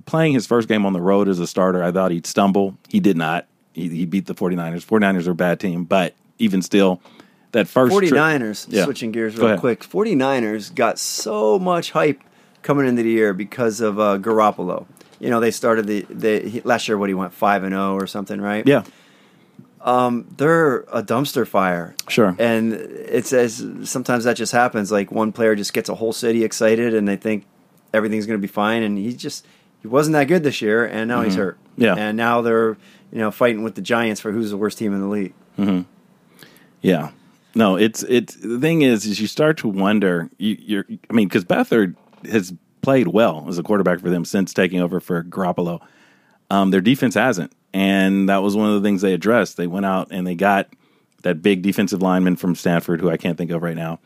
S1: playing his first game on the road as a starter, I thought he'd stumble. He did not. He, he beat the 49ers. 49ers are a bad team, but even still, that first trip-
S3: 49ers,
S1: Yeah.
S3: switching gears real quick. 49ers got so much hype coming into the year because of uh, Garoppolo. You know, they started the they he, last year. What he went five and zero or something, right?
S1: Yeah, Um,
S3: they're a dumpster fire.
S1: Sure.
S3: And it's as sometimes that just happens. Like one player just gets a whole city excited, and they think everything's going to be fine, and he just he wasn't that good this year, and now he's hurt.
S1: Mm-hmm. Yeah.
S3: And now they're you know fighting with the Giants for who's the worst team in the league.
S1: yeah. No, it's it's the thing is, is you start to wonder. You, you're, I mean, because Beathard has played well as a quarterback for them since taking over for Garoppolo. Um, their defense hasn't, and that was one of the things they addressed. They went out and they got that big defensive lineman from Stanford, who I can't think of right now.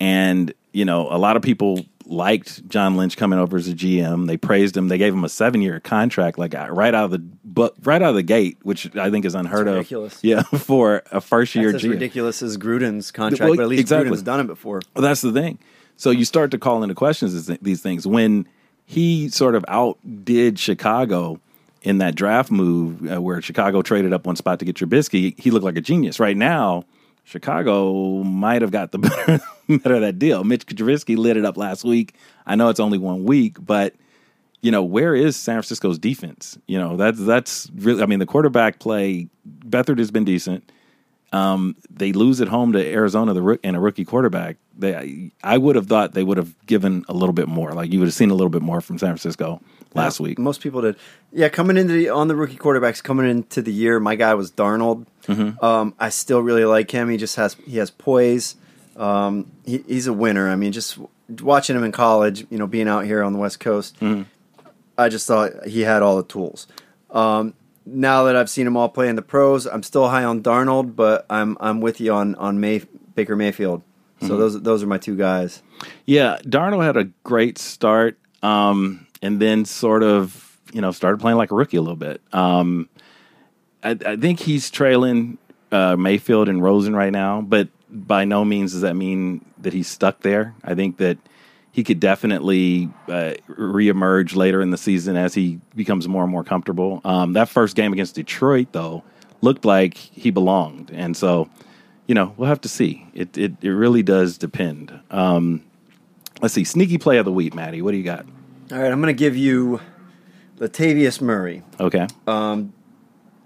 S1: And you know, a lot of people liked John Lynch coming over as a GM. They praised him. They gave him a seven-year contract, like uh, right out of the but right out of the gate, which I think is unheard
S3: That's
S1: of.
S3: ridiculous.
S1: Yeah, for a first-year
S3: That's as
S1: GM.
S3: ridiculous as Gruden's contract,
S1: Well,
S3: but at least
S1: exactly.
S3: Gruden's done it before.
S1: Well, that's the thing. So you start to call into questions these- these things when he sort of outdid Chicago in that draft move uh, where Chicago traded up one spot to get Trubisky. He looked like a genius. Right now, Chicago might have got the better, better of that deal. Mitch Trubisky lit it up last week. I know it's only one week, but you know where is San Francisco's defense? You know that's that's really. I mean, the quarterback play. Beathard has been decent they lose at home to Arizona the and a rookie quarterback. They I would have thought they would have given a little bit more. Like you would have seen a little bit more from San Francisco last
S3: Yeah,
S1: week.
S3: Most people did. Yeah, coming into the, on the rookie quarterbacks coming into the year, my guy was Darnold.
S1: Mm-hmm.
S3: Um, I still really like him. He just has he has poise. Um, he, he's a winner. I mean, just watching him in college, you know, being out here on the West Coast,
S1: Mm-hmm.
S3: I just thought he had all the tools. Um, now that I've seen him all play in the pros, I'm still high on Darnold, but I'm I'm with you on on May, Baker Mayfield. So
S1: Mm-hmm.
S3: those those are my two guys.
S1: Yeah, Darnold had a great start, um, and then sort of you know started playing like a rookie a little bit. Um, I, I think he's trailing uh, Mayfield and Rosen right now, but by no means does that mean that he's stuck there. I think that he could definitely uh, reemerge later in the season as he becomes more and more comfortable. Um, that first game against Detroit, though, looked like he belonged, and so you know we'll have to see. It it, it really does depend. Um, let's see, sneaky play of the week, Maddie. What do you got?
S3: All right, I'm going to give you Latavius Murray.
S1: Okay,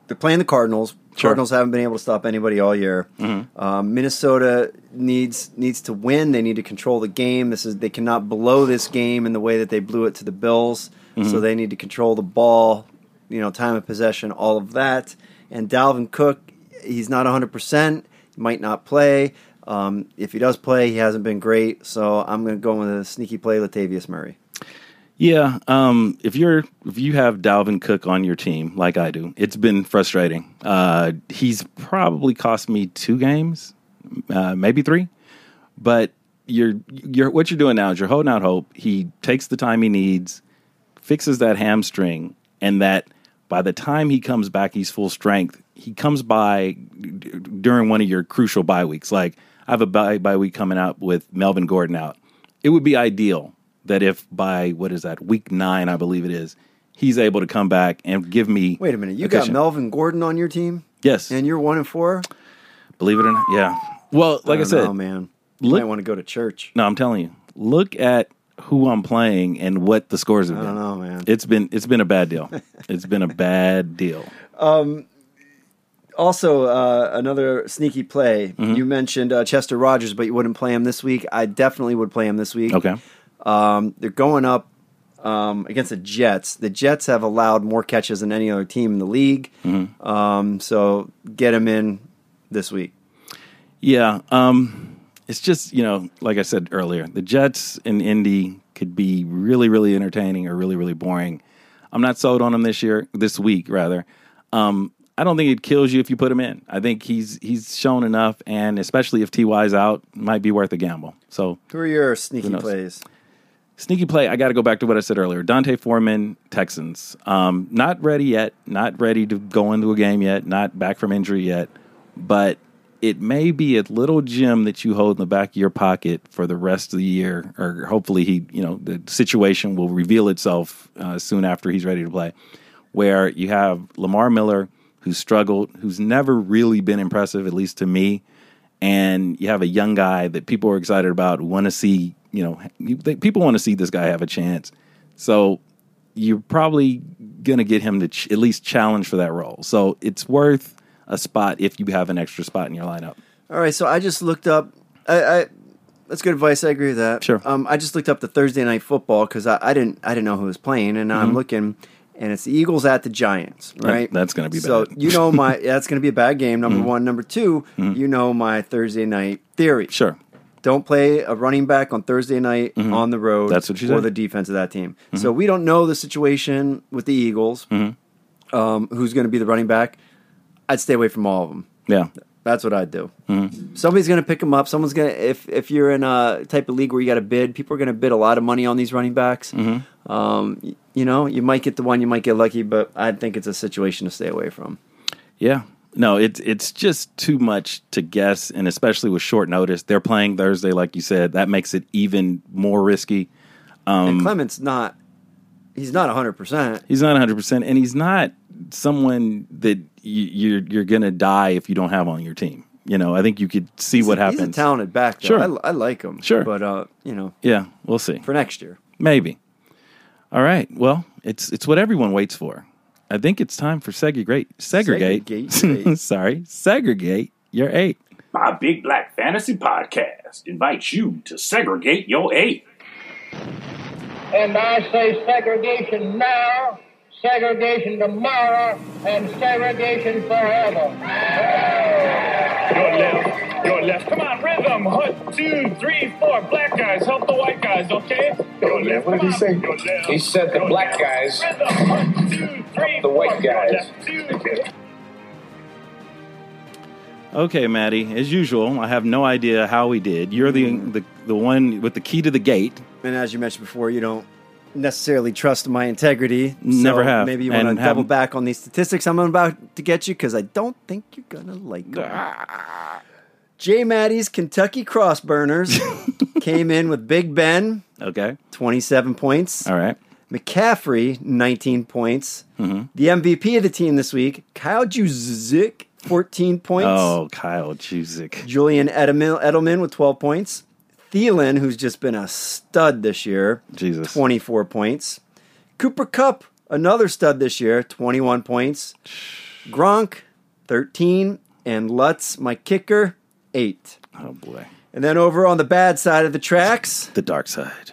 S3: they're playing the Cardinals.
S1: Sure. Mm-hmm.
S3: Cardinals haven't been able to stop anybody all year. Um, Minnesota needs needs to win. They need to control the game. This is they cannot blow this game in the way that they blew it to the Bills.
S1: Mm-hmm.
S3: So they need to control the ball. You know, time of possession, all of that. And Dalvin Cook, he's not 100. percent Might not play. Um, if he does play, he hasn't been great. So I'm going to go with a sneaky play, Latavius Murray.
S1: Yeah, um, if you're if you have Dalvin Cook on your team like I do, it's been frustrating. Uh, he's probably cost me two games, uh, maybe three. But you're you're what you're doing now is you're holding out hope. He takes the time he needs, fixes that hamstring, and that by the time he comes back, he's full strength. He comes by d- during one of your crucial bye weeks. Like I have a bye, bye week coming up with Melvin Gordon out. It would be ideal that if by what is that week nine, I believe it is, he's able to come back and give me.
S3: Wait a minute, you got
S1: cushion.
S3: Melvin Gordon on your team,
S1: Yes,
S3: and you're one and four.
S1: believe it or not. Yeah. Well, like I,
S3: don't
S1: said,
S3: know, man, you
S1: look-
S3: might want to go to church.
S1: no, I'm telling you, look at who I'm playing and what the scores have
S3: I
S1: been.
S3: don't know, man.
S1: It's been it's been a bad deal. it's been a bad deal.
S3: Um, Also, uh, another sneaky play.
S1: Mm-hmm.
S3: You mentioned uh, Chester Rogers, but you wouldn't play him this week. I definitely would play him this week.
S1: Okay.
S3: Um, they're going up um, against the Jets. The Jets have allowed more catches than any other team in the league.
S1: Mm-hmm.
S3: Um, so get him in this week.
S1: Yeah. Um, it's just, you know, like I said earlier, the Jets in Indy could be really, really entertaining or really, really boring. I'm not sold on him this year, this week rather. Um, I don't think it kills you if you put him in. I think he's he's shown enough, and especially if Ty's out, might be worth a gamble. So
S3: Who are your sneaky plays?
S1: Sneaky play. I got to go back to what I said earlier. D'Onta Foreman, Texans. Um, not ready yet. Not ready to go into a game yet. Not back from injury yet. But it may be a little gem that you hold in the back of your pocket for the rest of the year, or hopefully he, you know, the situation will reveal itself uh, soon after he's ready to play. Where you have Lamar Miller, who's struggled, who's never really been impressive, at least to me, and you have a young guy that people are excited about, want to see, you know, you, they, people want to see this guy have a chance. So you're probably going to get him to ch- at least challenge for that role. So it's worth a spot if you have an extra spot in your lineup.
S3: All right, so I just looked up. I, I that's good advice. I agree with that.
S1: Sure.
S3: Um, I just looked up the Thursday night football because I, I didn't I didn't know who was playing, and now I'm looking, and it's the Eagles at the Giants. Right.
S1: Mm-hmm. that's gonna be
S3: so
S1: bad.
S3: you know my that's going to be a bad game. Number one. Number 2 you know my Thursday night theory.
S1: Sure.
S3: Don't play a running back on Thursday night on the road.
S1: Mm-hmm. That's what
S3: for
S1: said. Mm-hmm.
S3: the defense of that team. So we don't know the situation with the Eagles.
S1: Mm-hmm.
S3: Um, who's going to be the running back? I'd stay away from all of them.
S1: Yeah.
S3: That's what I'd do. Somebody's going to pick them up. Someone's going to if if you're in a type of league where you got to bid, people are going to bid a lot of money on these running backs. Um, you know, you might get the one, you might get lucky, but I think it's a situation to stay away from.
S1: Yeah. No, it's it's just too much to guess, and especially with short notice. They're playing Thursday, like you said. That makes it even more risky. Um,
S3: and Clement's not. He's not hundred percent.
S1: He's not 100, percent and he's not someone that you, you're you're gonna die if you don't have on your team. You know, I think you could see what happens.
S3: He's a talented back. Though.
S1: Sure.
S3: I, I like him.
S1: Sure.
S3: but uh, you know,
S1: yeah, we'll see.
S3: for next year.
S1: Maybe. All right. Well, it's it's what everyone waits for. I think it's time for segregate. Segregate.
S3: Segregate.
S1: Sorry, segregate your eight.
S4: My Big Black Fantasy Podcast invites you to segregate your eight.
S5: And I say segregation now, segregation tomorrow, and segregation forever.
S6: Your left, your left. Come on, rhythm. One, two, three, four. Black guys, help the white guys, okay? Your left.
S2: What did he say?
S6: on. Your left.
S2: He said the black guys
S6: Rhythm. One, two, three,
S2: the white guys.
S1: Okay, Maddie. As usual, I have no idea how we did. You're the the the one with the key to the gate.
S3: And as you mentioned before, you don't necessarily trust my integrity.
S1: Never
S3: so
S1: have.
S3: Maybe you want to double back on these statistics I'm about to get you because I don't think you're gonna like them. J. Maddie's Kentucky Crossburners came in with Big Ben,
S1: Okay.
S3: 27 points.
S1: All right.
S3: McCaffrey, 19 points.
S1: Mm-hmm.
S3: The MVP of the team this week, Kyle Juszczyk, 14 points.
S1: Oh, Kyle Juszczyk.
S3: Julian Edelman, Edelman with 12 points. Thielen, who's just been a stud this year,
S1: Jesus.
S3: 24 points. Cooper Kupp, another stud this year, 21 points. Gronk, 13. And Lutz, my kicker, 8.
S1: Oh boy.
S3: And then over on the bad side of the tracks,
S1: The dark side.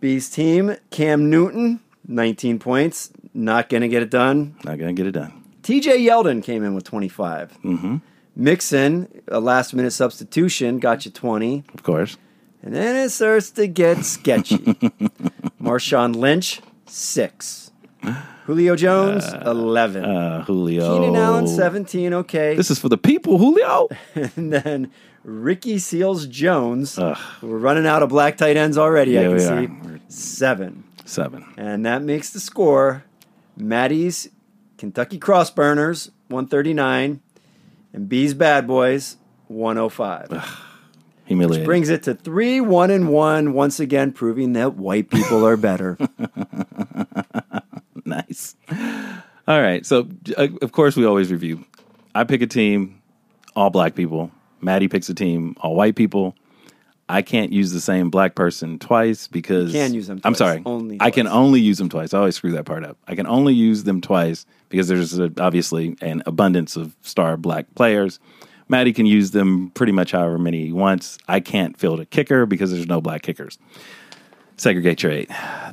S3: B's team, Cam Newton, 19 points. Not going to get it done.
S1: Not gonna get it done.
S3: TJ Yeldon came in with 25. Mm-hmm. Mixon, a last minute substitution, got you 20.
S1: Of course.
S3: And then it starts to get sketchy. Marshawn Lynch, 6. Julio Jones, 11.
S1: Uh, Julio.
S3: Keenan Allen, 17. Okay.
S1: This is for the people, Julio.
S3: and then Ricky Seals Jones. We're running out of black tight ends already, I can see.
S1: are.
S3: 7.
S1: Seven.
S3: And that makes the score Maddie's Kentucky Crossburners, 139, and B's Bad Boys, 105.
S1: Humiliating.
S3: Brings it to 3 1 and 1, once again proving that white people are better.
S1: nice. All right. So, uh, of course, we always review. I pick a team, all black people. Maddie picks a team, all white people. I can't use the same black person twice because
S3: You can use them
S1: I'm sorry,
S3: only
S1: I can
S3: twice.
S1: only use them twice. I always screw that part up. I can only use them twice because there's a, obviously an abundance of star black players. Matty can use them pretty much however many he wants. I can't field a kicker because there's no black kickers. Segregate your eight.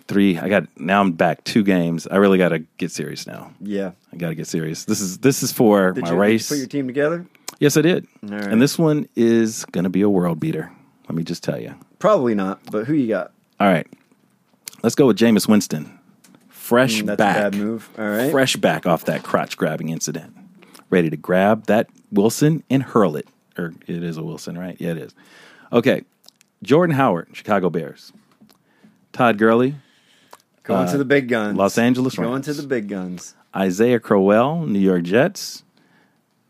S1: Three. I got now. I'm back two games. I really got to get serious now.
S3: Yeah.
S1: I got to get serious. This is this is for
S3: Did
S1: my
S3: you, did you
S1: race.
S3: put your team together?
S1: Yes, I did.
S3: Right.
S1: And this one is going to be a world beater. Let me just tell you.
S3: Probably not, but who you got?
S1: All right, let's go with Jameis Winston. Fresh
S3: Mm, that's a
S1: back,
S3: bad move. All right.
S1: Fresh back off that crotch grabbing incident, ready to grab that Wilson and hurl it. Or it is a Wilson, right? Yeah, it is. Okay, Jordan Howard, Chicago Bears. Todd Gurley,
S3: Going to the big guns.
S1: Uh, Los Angeles
S3: Going
S1: Rams.
S3: to the big guns.
S1: Isaiah Crowell, New York Jets.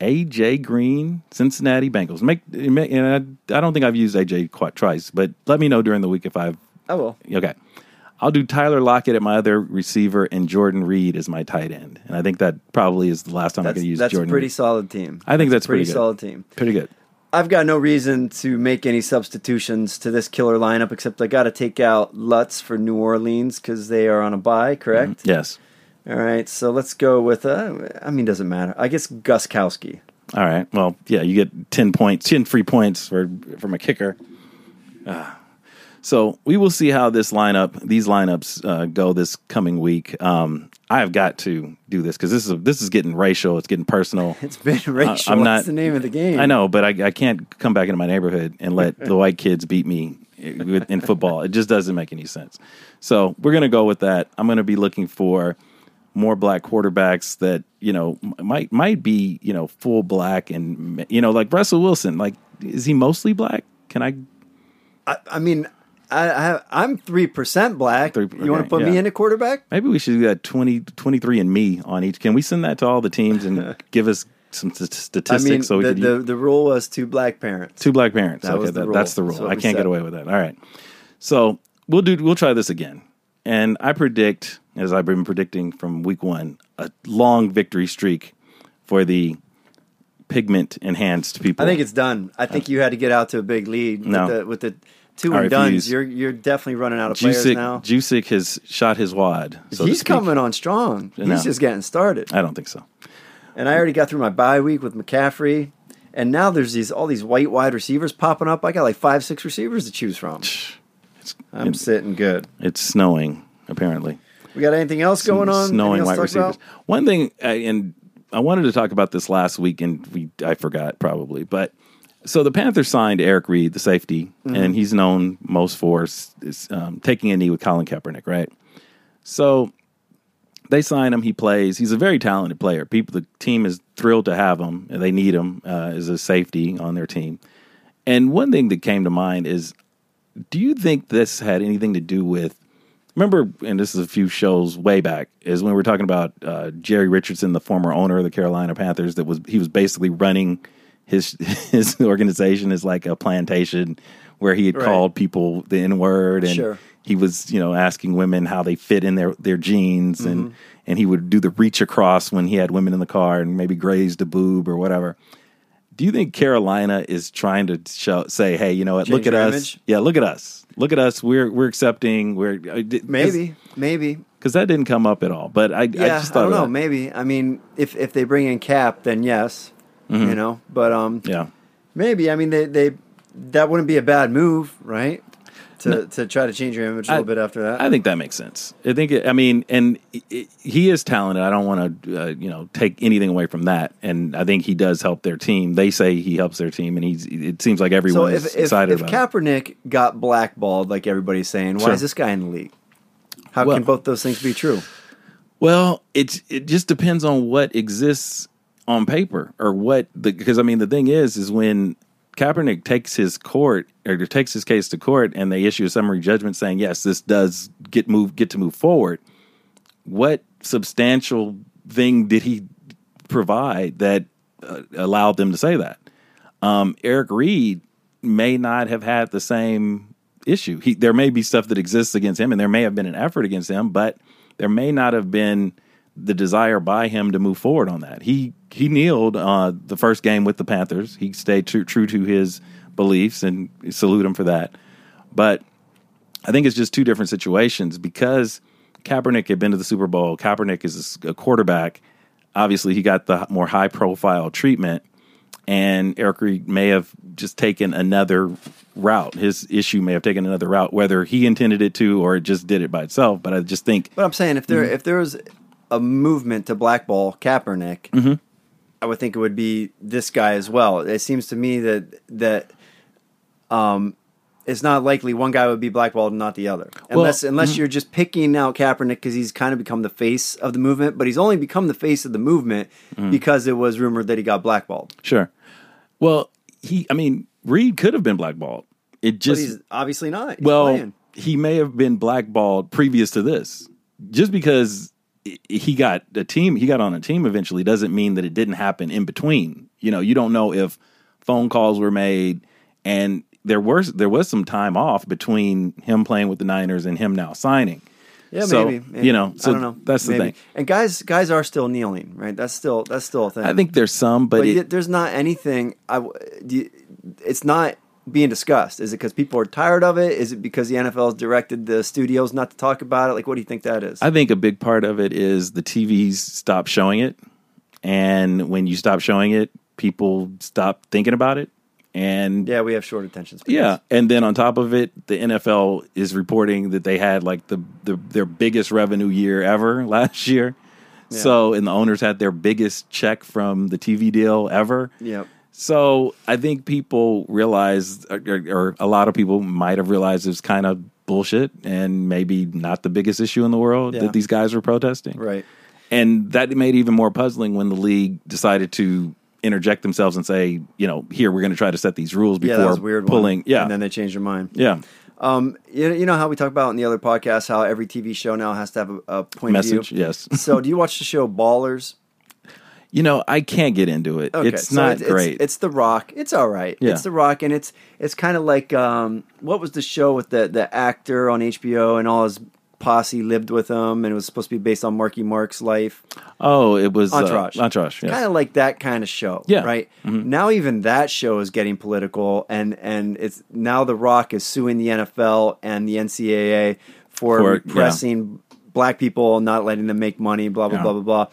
S1: AJ Green, Cincinnati Bengals. Make, make and I, I don't think I've used AJ quite twice, but let me know during the week if I've
S3: I will.
S1: Okay. I'll do Tyler Lockett at my other receiver and Jordan Reed as my tight end. And I think that probably is the last time I
S3: That's,
S1: could use
S3: that's
S1: Jordan
S3: a pretty
S1: Reed.
S3: solid team.
S1: I think that's
S3: a pretty
S1: pretty good.
S3: solid team.
S1: Pretty good.
S3: I've got no reason to make any substitutions to this killer lineup except I got to take out Lutz for New Orleans because they are on a bye, correct? Mm-hmm.
S1: Yes.
S3: All right, so let's go with, uh, I mean, doesn't matter. I guess Gostkowski.
S1: All right. Well, yeah, you get 10 points, 10 free points for from a kicker. Ah. so we will see how this lineup, these lineups uh, go this coming week. Um, I have got to do this because this is this is getting racial. It's getting personal.
S3: It's been racial.
S1: I'm
S3: What's
S1: not-
S3: the name of the game?
S1: I know, but I, I can't come back into my neighborhood and let the white kids beat me in football. It just doesn't make any sense. So we're going to go with that. I'm going to be looking for more black quarterbacks that you know might might be you know full black and you know like Russell Wilson. Like, is he mostly black? Can I?
S3: I, I mean, I, I, I'm 3% black.
S1: Three-
S3: you want to put me in a quarterback?
S1: Maybe we should do that 20, 23 and me on each. Can we send that to all the teams and give us some st-
S3: I
S1: statistics
S3: mean,
S1: so we
S3: the,
S1: could
S3: the, the rule was two black parents.
S1: Two black parents.
S3: That
S1: okay,
S3: the
S1: that- that's the rule.
S3: what
S1: I can't
S3: said.
S1: get away with that. All right. So we'll do. We'll try this again. And I predict, as I've been predicting from week one, a long victory streak for the pigment enhanced people.
S3: I think it's done. I think you had to get out to a big lead
S1: No.
S3: with the with the two
S1: I
S3: and duns. You're you're definitely running out of players
S1: Juszczyk.
S3: now.
S1: Juszczyk has shot his wad. So
S3: He's coming on strong. He's just getting started.
S1: I don't think so.
S3: And I already got through my bye week with McCaffrey. And now there's these all these white wide receivers popping up. I got like five, six receivers to choose from. I'm
S1: It's-
S3: sitting good.
S1: It's snowing apparently.
S3: We got anything else going on?
S1: Snowing white receivers. One thing, I, and I wanted to talk about this last week, and we I forgot probably, but so the Panthers signed Eric Reid, the safety,
S3: Mm-hmm.
S1: and he's known most for is, um, taking a knee with Colin Kaepernick, right? So they sign him. He plays. He's a very talented player. People, the team is thrilled to have him. and They need him uh, as a safety on their team. And one thing that came to mind is, do you think this had anything to do with? Remember, and this is a few shows way back, is when we were talking about uh, Jerry Richardson, the former owner of the Carolina Panthers. That was he was basically running his his organization as like a plantation where he had
S3: Right.
S1: called people the N word and
S3: Sure.
S1: he was you know asking women how they fit in their their jeans
S3: Mm-hmm.
S1: and and he would do the reach across when he had women in the car and maybe grazed a boob or whatever. Do you think Carolina is trying to show, say, "Hey, you know what? look at us.
S3: image?
S1: Yeah, look at us. Look at us. We're we're accepting. We're uh,
S3: Maybe, maybe.
S1: because that didn't come up at all. But I, I
S3: Yeah, I,
S1: just thought
S3: don't know.
S1: that.
S3: Maybe. I mean, if if they bring in Cap, then yes. You know, but um,
S1: Yeah,
S3: maybe. I mean, they they that wouldn't be a bad move, right? To to try to change your image a little
S1: I-
S3: bit after that.
S1: I think that makes sense. I think. It, I mean, and i- i he is talented. I don't want to, uh, you know, take anything away from that. And I think he does help their team. They say he helps their team, and he's. It seems like
S3: so
S1: everyone
S3: if
S1: is
S3: if,
S1: excited
S3: if
S1: about. it.
S3: Kaepernick got blackballed, like everybody's saying, why
S1: Sure.
S3: is this guy in the league? How
S1: Well-
S3: can both those things be true?
S1: Well, it it just depends on what exists on paper or what the because I mean the thing is is when Kaepernick takes his court or takes his case to court and they issue a summary judgment saying yes this does get move get to move forward. What substantial thing did he provide that uh, allowed them to say that? Um, Eric Reid may not have had the same issue. He, there may be stuff that exists against him, and there may have been an effort against him, but there may not have been the desire by him to move forward on that. He he kneeled uh, the first game with the Panthers. He stayed true, true to his beliefs and salute him for that. But I think it's just two different situations because Kaepernick had been to the Super Bowl. Kaepernick is a quarterback. Obviously, he got the more high profile treatment, and Eric Reid may have just taken another route. His issue may have taken another route, whether he intended it to or it just did it by itself. But I just think,
S3: But I'm saying if there
S1: Mm-hmm.
S3: if there was a movement to blackball Kaepernick,
S1: Mm-hmm.
S3: I would think it would be this guy as well. It seems to me that that um, it's not likely one guy would be blackballed and not the other, unless unless you're just picking out Kaepernick because he's kind of become the face of the movement. But he's only become the face of the movement
S1: Mm-hmm.
S3: because it was rumored that he got blackballed.
S1: sure. Well, he, I mean, Reid could have been blackballed. It
S3: But
S1: just
S3: he's obviously not. He's
S1: well,
S3: playing.
S1: he may have been blackballed previous to this. Just because he got a team, he got on a team eventually doesn't mean that it didn't happen in between. You know, you don't know if phone calls were made and there was there was some time off between him playing with the Niners and him now signing.
S3: Yeah,
S1: So,
S3: maybe, maybe.
S1: you know, so
S3: I don't know.
S1: that's the
S3: Maybe.
S1: thing.
S3: And guys, guys are still kneeling, right? That's still that's still a thing.
S1: I think there's some, but,
S3: but
S1: it,
S3: there's not anything. I it's not being discussed. Is it because people are tired of it? Is it because the NFL has directed the studios not to talk about it? Like, what do you think that is?
S1: I think a big part of it is the TVs stop showing it, and when you stop showing it, people stop thinking about it, and
S3: yeah, we have short attention spans.
S1: Yeah, and then on top of it, the NFL is reporting that they had like the, the their biggest revenue year ever last year. So, and the owners had their biggest check from the TV deal ever.
S3: Yep.
S1: So, I think people realized, or, or, a lot of people might have realized it was kind of bullshit and maybe not the biggest issue in the world
S3: Yeah.
S1: that these guys were protesting.
S3: Right.
S1: And that made it even more puzzling when the league decided to interject themselves and say, you know, here we're going to try to set these rules
S3: Yeah,
S1: before
S3: a weird. one.
S1: pulling. Yeah,
S3: and then they changed their mind.
S1: yeah.
S3: Um, you, you know how we talk about in the other podcast how every TV show now has to have a, a point
S1: Message,
S3: of view.
S1: yes.
S3: so, do you watch the show Ballers?
S1: You know, I can't get into it.
S3: Okay,
S1: it's
S3: so
S1: not
S3: it's,
S1: great.
S3: It's, it's The Rock. It's all right.
S1: Yeah.
S3: It's The Rock, and it's it's kind of like um, what was the show with the the actor on HBO and all his posse lived with him, and it was supposed to be based on Marky Mark's life.
S1: oh, it was uh,
S3: Entourage.
S1: Entourage. Yes.
S3: Kind of like that kind of show.
S1: Yeah. Mm-hmm.
S3: Right. Now even that show is getting political, and and it's now The Rock is suing the NFL and the NCAA for,
S1: For-
S3: repressing black people, not letting them make money. Blah blah
S1: Yeah.
S3: blah blah blah.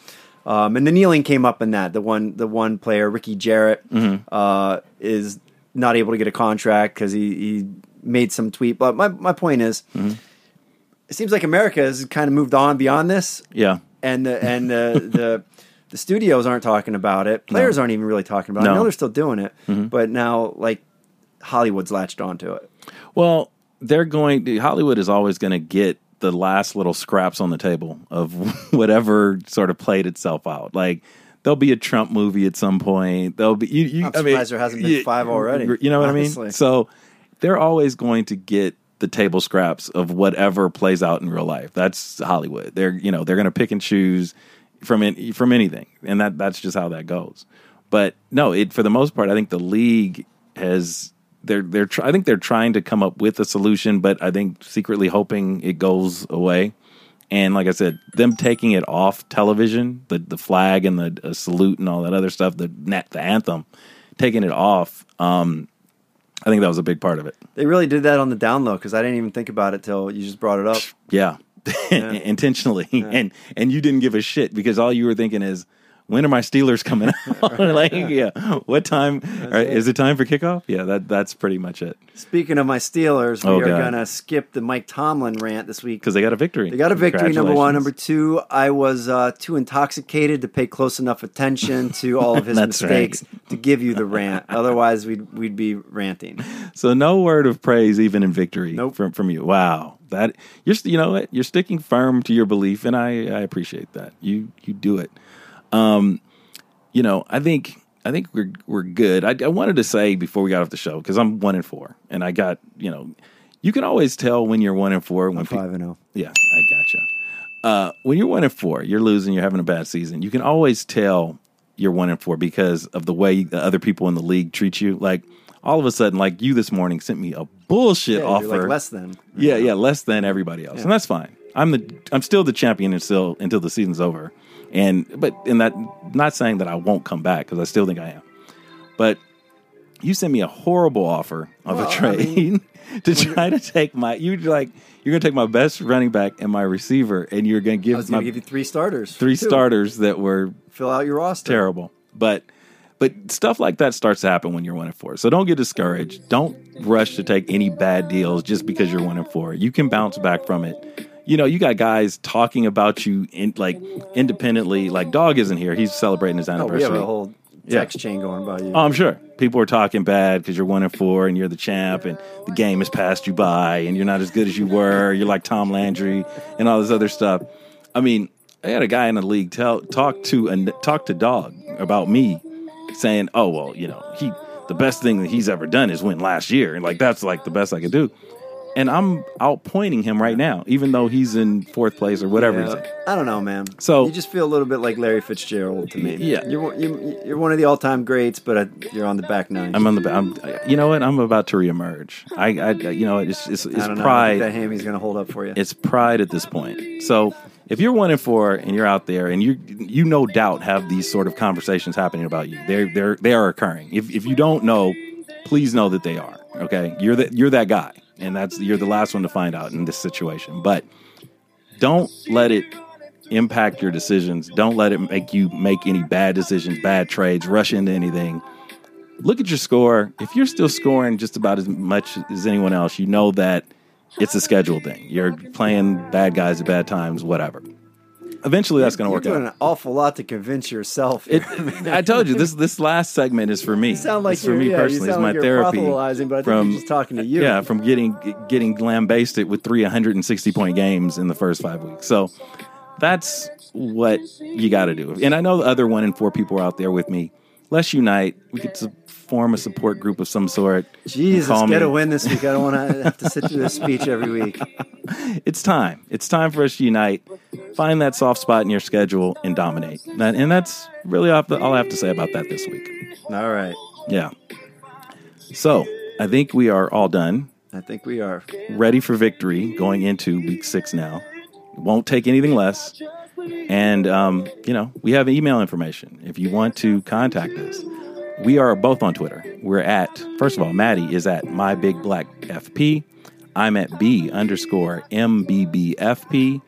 S3: Um, and the kneeling came up in that. The one the one player, Ricky Jerret,
S1: Mm-hmm.
S3: uh, is not able to get a contract because he, he made some tweet. But my my point is.
S1: Mm-hmm.
S3: It seems like America has kind of moved on beyond this,
S1: yeah.
S3: and the and the the the studios aren't talking about it. Players aren't even really talking about it. I know they're still doing it, but now like Hollywood's latched onto it.
S1: Well, they're going. Hollywood is always going to get the last little scraps on the table of whatever sort of played itself out. Like there'll be a Trump movie at some point. There'll be. You, you,
S3: I'm
S1: I mean,
S3: there hasn't been
S1: you-
S3: five already,
S1: You know what I mean? So they're always going to get the table scraps of whatever plays out in real life. That's Hollywood. They're you know they're going to pick and choose from any, from anything, and that that's just how that goes. But no, it for the most part, I think the league has they're they're tr- I think they're trying to come up with a solution, but I think secretly hoping it goes away. And like I said, them taking it off television, the the flag and the uh, salute and all that other stuff, the net, the anthem, taking it off. Um, I think that was a big part of it.
S3: They really did that on the down low because I didn't even think about it till you just brought it up.
S1: Yeah, intentionally, and and you didn't give a shit because all you were thinking is, when are my Steelers coming out? like, yeah, what time or is it time for kickoff? Yeah, that that's pretty much it
S3: Speaking of my Steelers, we
S1: Oh,
S3: are
S1: God.
S3: gonna skip the Mike Tomlin rant this week.
S1: because they got a victory.
S3: They got a victory, number one. Number two, I was uh, too intoxicated to pay close enough attention to all of his
S1: That's
S3: mistakes to give you the rant. Otherwise, we'd we'd be ranting.
S1: So no word of praise even in victory
S3: Nope.
S1: from from you. Wow, that you're you know what you're sticking firm to your belief, and I I appreciate that. You you do it. Um, you know I think I think we're we're good. I, I wanted to say before we got off the show because I'm one and four, and I got you know you can always tell when you're one and four when
S3: Five and oh. zero.
S1: yeah, I gotcha. Uh, when you're one and four, you're losing, you're having a bad season. You can always tell you're one and four because of the way the other people in the league treat you. Like all of a sudden, like you this morning sent me a bullshit
S3: Yeah,
S1: offer.
S3: like less than.
S1: yeah, yeah, less than everybody else, and that's fine. I'm the I'm still the champion until until the season's over, and but in that not saying that I won't come back because I still think I am, but you sent me a horrible offer of
S3: Well,
S1: a
S3: I
S1: trade
S3: mean,
S1: to try to take my. You like you're gonna take my best running back and my receiver, and you're gonna
S3: I
S1: give
S3: was
S1: my
S3: going to give you three starters.
S1: three starters that were
S3: Fill out your roster.
S1: terrible. But but stuff like that starts to happen when you're one and four. So don't get discouraged. Don't rush to take any bad deals just because you're one and four. You can bounce back from it. You know, you got guys talking about you in like independently. Like Dog isn't here. He's celebrating his anniversary.
S3: Oh, we have a whole text chain going about you.
S1: Oh, I'm sure people are talking bad because you're one and four and you're the champ and the game has passed you by and you're not as good as you were. You're like Tom Landry and all this other stuff. I mean, I had a guy in the league tell talk to and talk to Dog about me, saying, "Oh well, you know he the best thing that he's ever done is win last year and like that's like the best I could do." And I'm out pointing him right now, even though he's in fourth place or whatever.
S3: Yeah. I don't know, man.
S1: So-
S3: you just feel a little bit like Larry Fitzgerald to me.
S1: Yeah.
S3: you're one- you- you're one of the all-time greats, but uh, you're on the back nine.
S1: I'm on the. I'm, you know what? I'm about to reemerge. I, I you know, it's it's,
S3: I
S1: it's.
S3: I
S1: pride.
S3: think that Hammy's going to hold up for you.
S1: it's pride at this point. So if you're one and four and you're out there and you you no doubt have these sort of conversations happening about you, they're they're they are occurring. If if you don't know, please know that they are. Okay, you're that you're that guy, and that's you're the last one to find out in this situation. But don't let it impact your decisions. Don't let it make you make any bad decisions, bad trades, rush into anything. Look at your score. If you're still scoring just about as much as anyone else, you know that it's a schedule thing. You're playing bad guys at bad times, whatever. Eventually, that's going to work
S3: doing
S1: out.
S3: an awful lot to convince yourself.
S1: It, I told you this. This last segment is for me.
S3: You sound like
S1: it's for me
S3: yeah,
S1: personally. It's my
S3: like
S1: therapy.
S3: but I think
S1: from-
S3: just talking to you.
S1: Yeah, from getting getting lambasted with three 160 point games in the first five weeks. So that's what you got to do. And I know the other one in four people are out there with me. Let's unite. We could form a support group of some sort.
S3: Jesus,
S1: Call
S3: get
S1: me.
S3: a win this week. I don't want to have to sit through this speech every week.
S1: It's time. It's time for us to unite. Find that soft spot in your schedule and dominate. And that's really all all I have to say about that this week.
S3: All right,
S1: Yeah. So I think we are all done.
S3: I think we are.
S1: ready for victory going into week six now. Won't take anything less. And, um, you know, we have email information if you want to contact us. We are both on Twitter. We're at, first of all, Maddie is at my big black FP. I'm at B underscore MBBFP.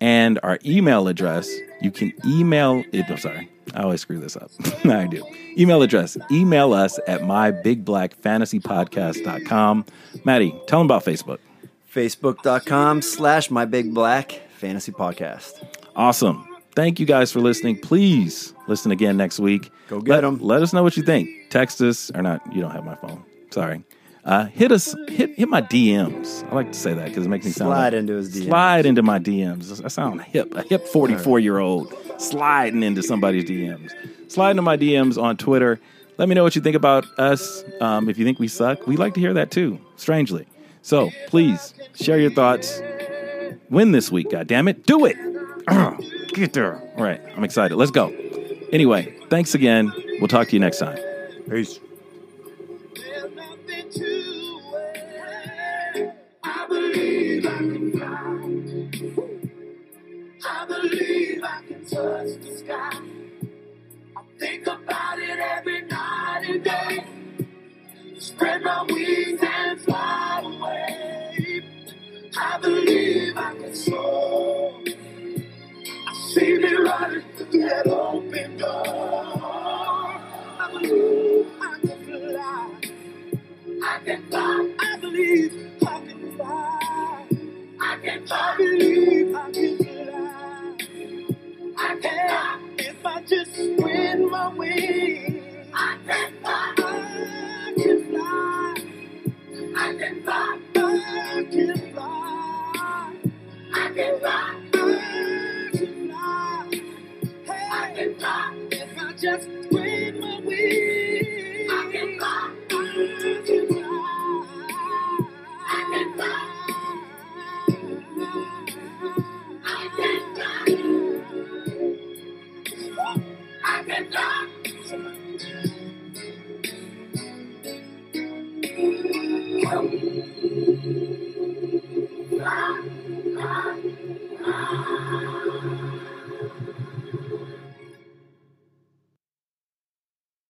S1: And our email address, you can email it. I'm sorry. I always screw this up. I do. Email address, email us at mybigBlackFantasyPodcast.com. Maddie, tell them about Facebook.
S3: Facebook.com slash my big black fantasy podcast.
S1: Awesome. Thank you guys for listening. Please listen again next week.
S3: Go get them.
S1: Let us know what you think. Text us or not. You don't have my phone. Sorry. Uh, hit us. Hit hit my DMs. I like to say that because it makes me sound
S3: Slide
S1: like,
S3: into his DMs.
S1: Slide into my DMs. I sound hip. A hip forty four year old sliding into somebody's DMs. Slide into my DMs on Twitter. Let me know what you think about us. Um, if you think we suck, we like to hear that too. Strangely. So please share your thoughts. Win this week, God damn it! Do it. Ugh, Get there. All right, I'm excited. Let's go. Anyway, thanks again. We'll talk to you next time.
S3: Peace.
S2: There's nothing to it. I believe I can fly. I believe I can touch the sky. I think about it every night and day. Spread my wings and fly away. I believe through that open door. I believe I can fly. I can fly. I believe I can fly. I can fly. If I just spread my wings. I can fly. I can fly. I can fly. I can fly. Just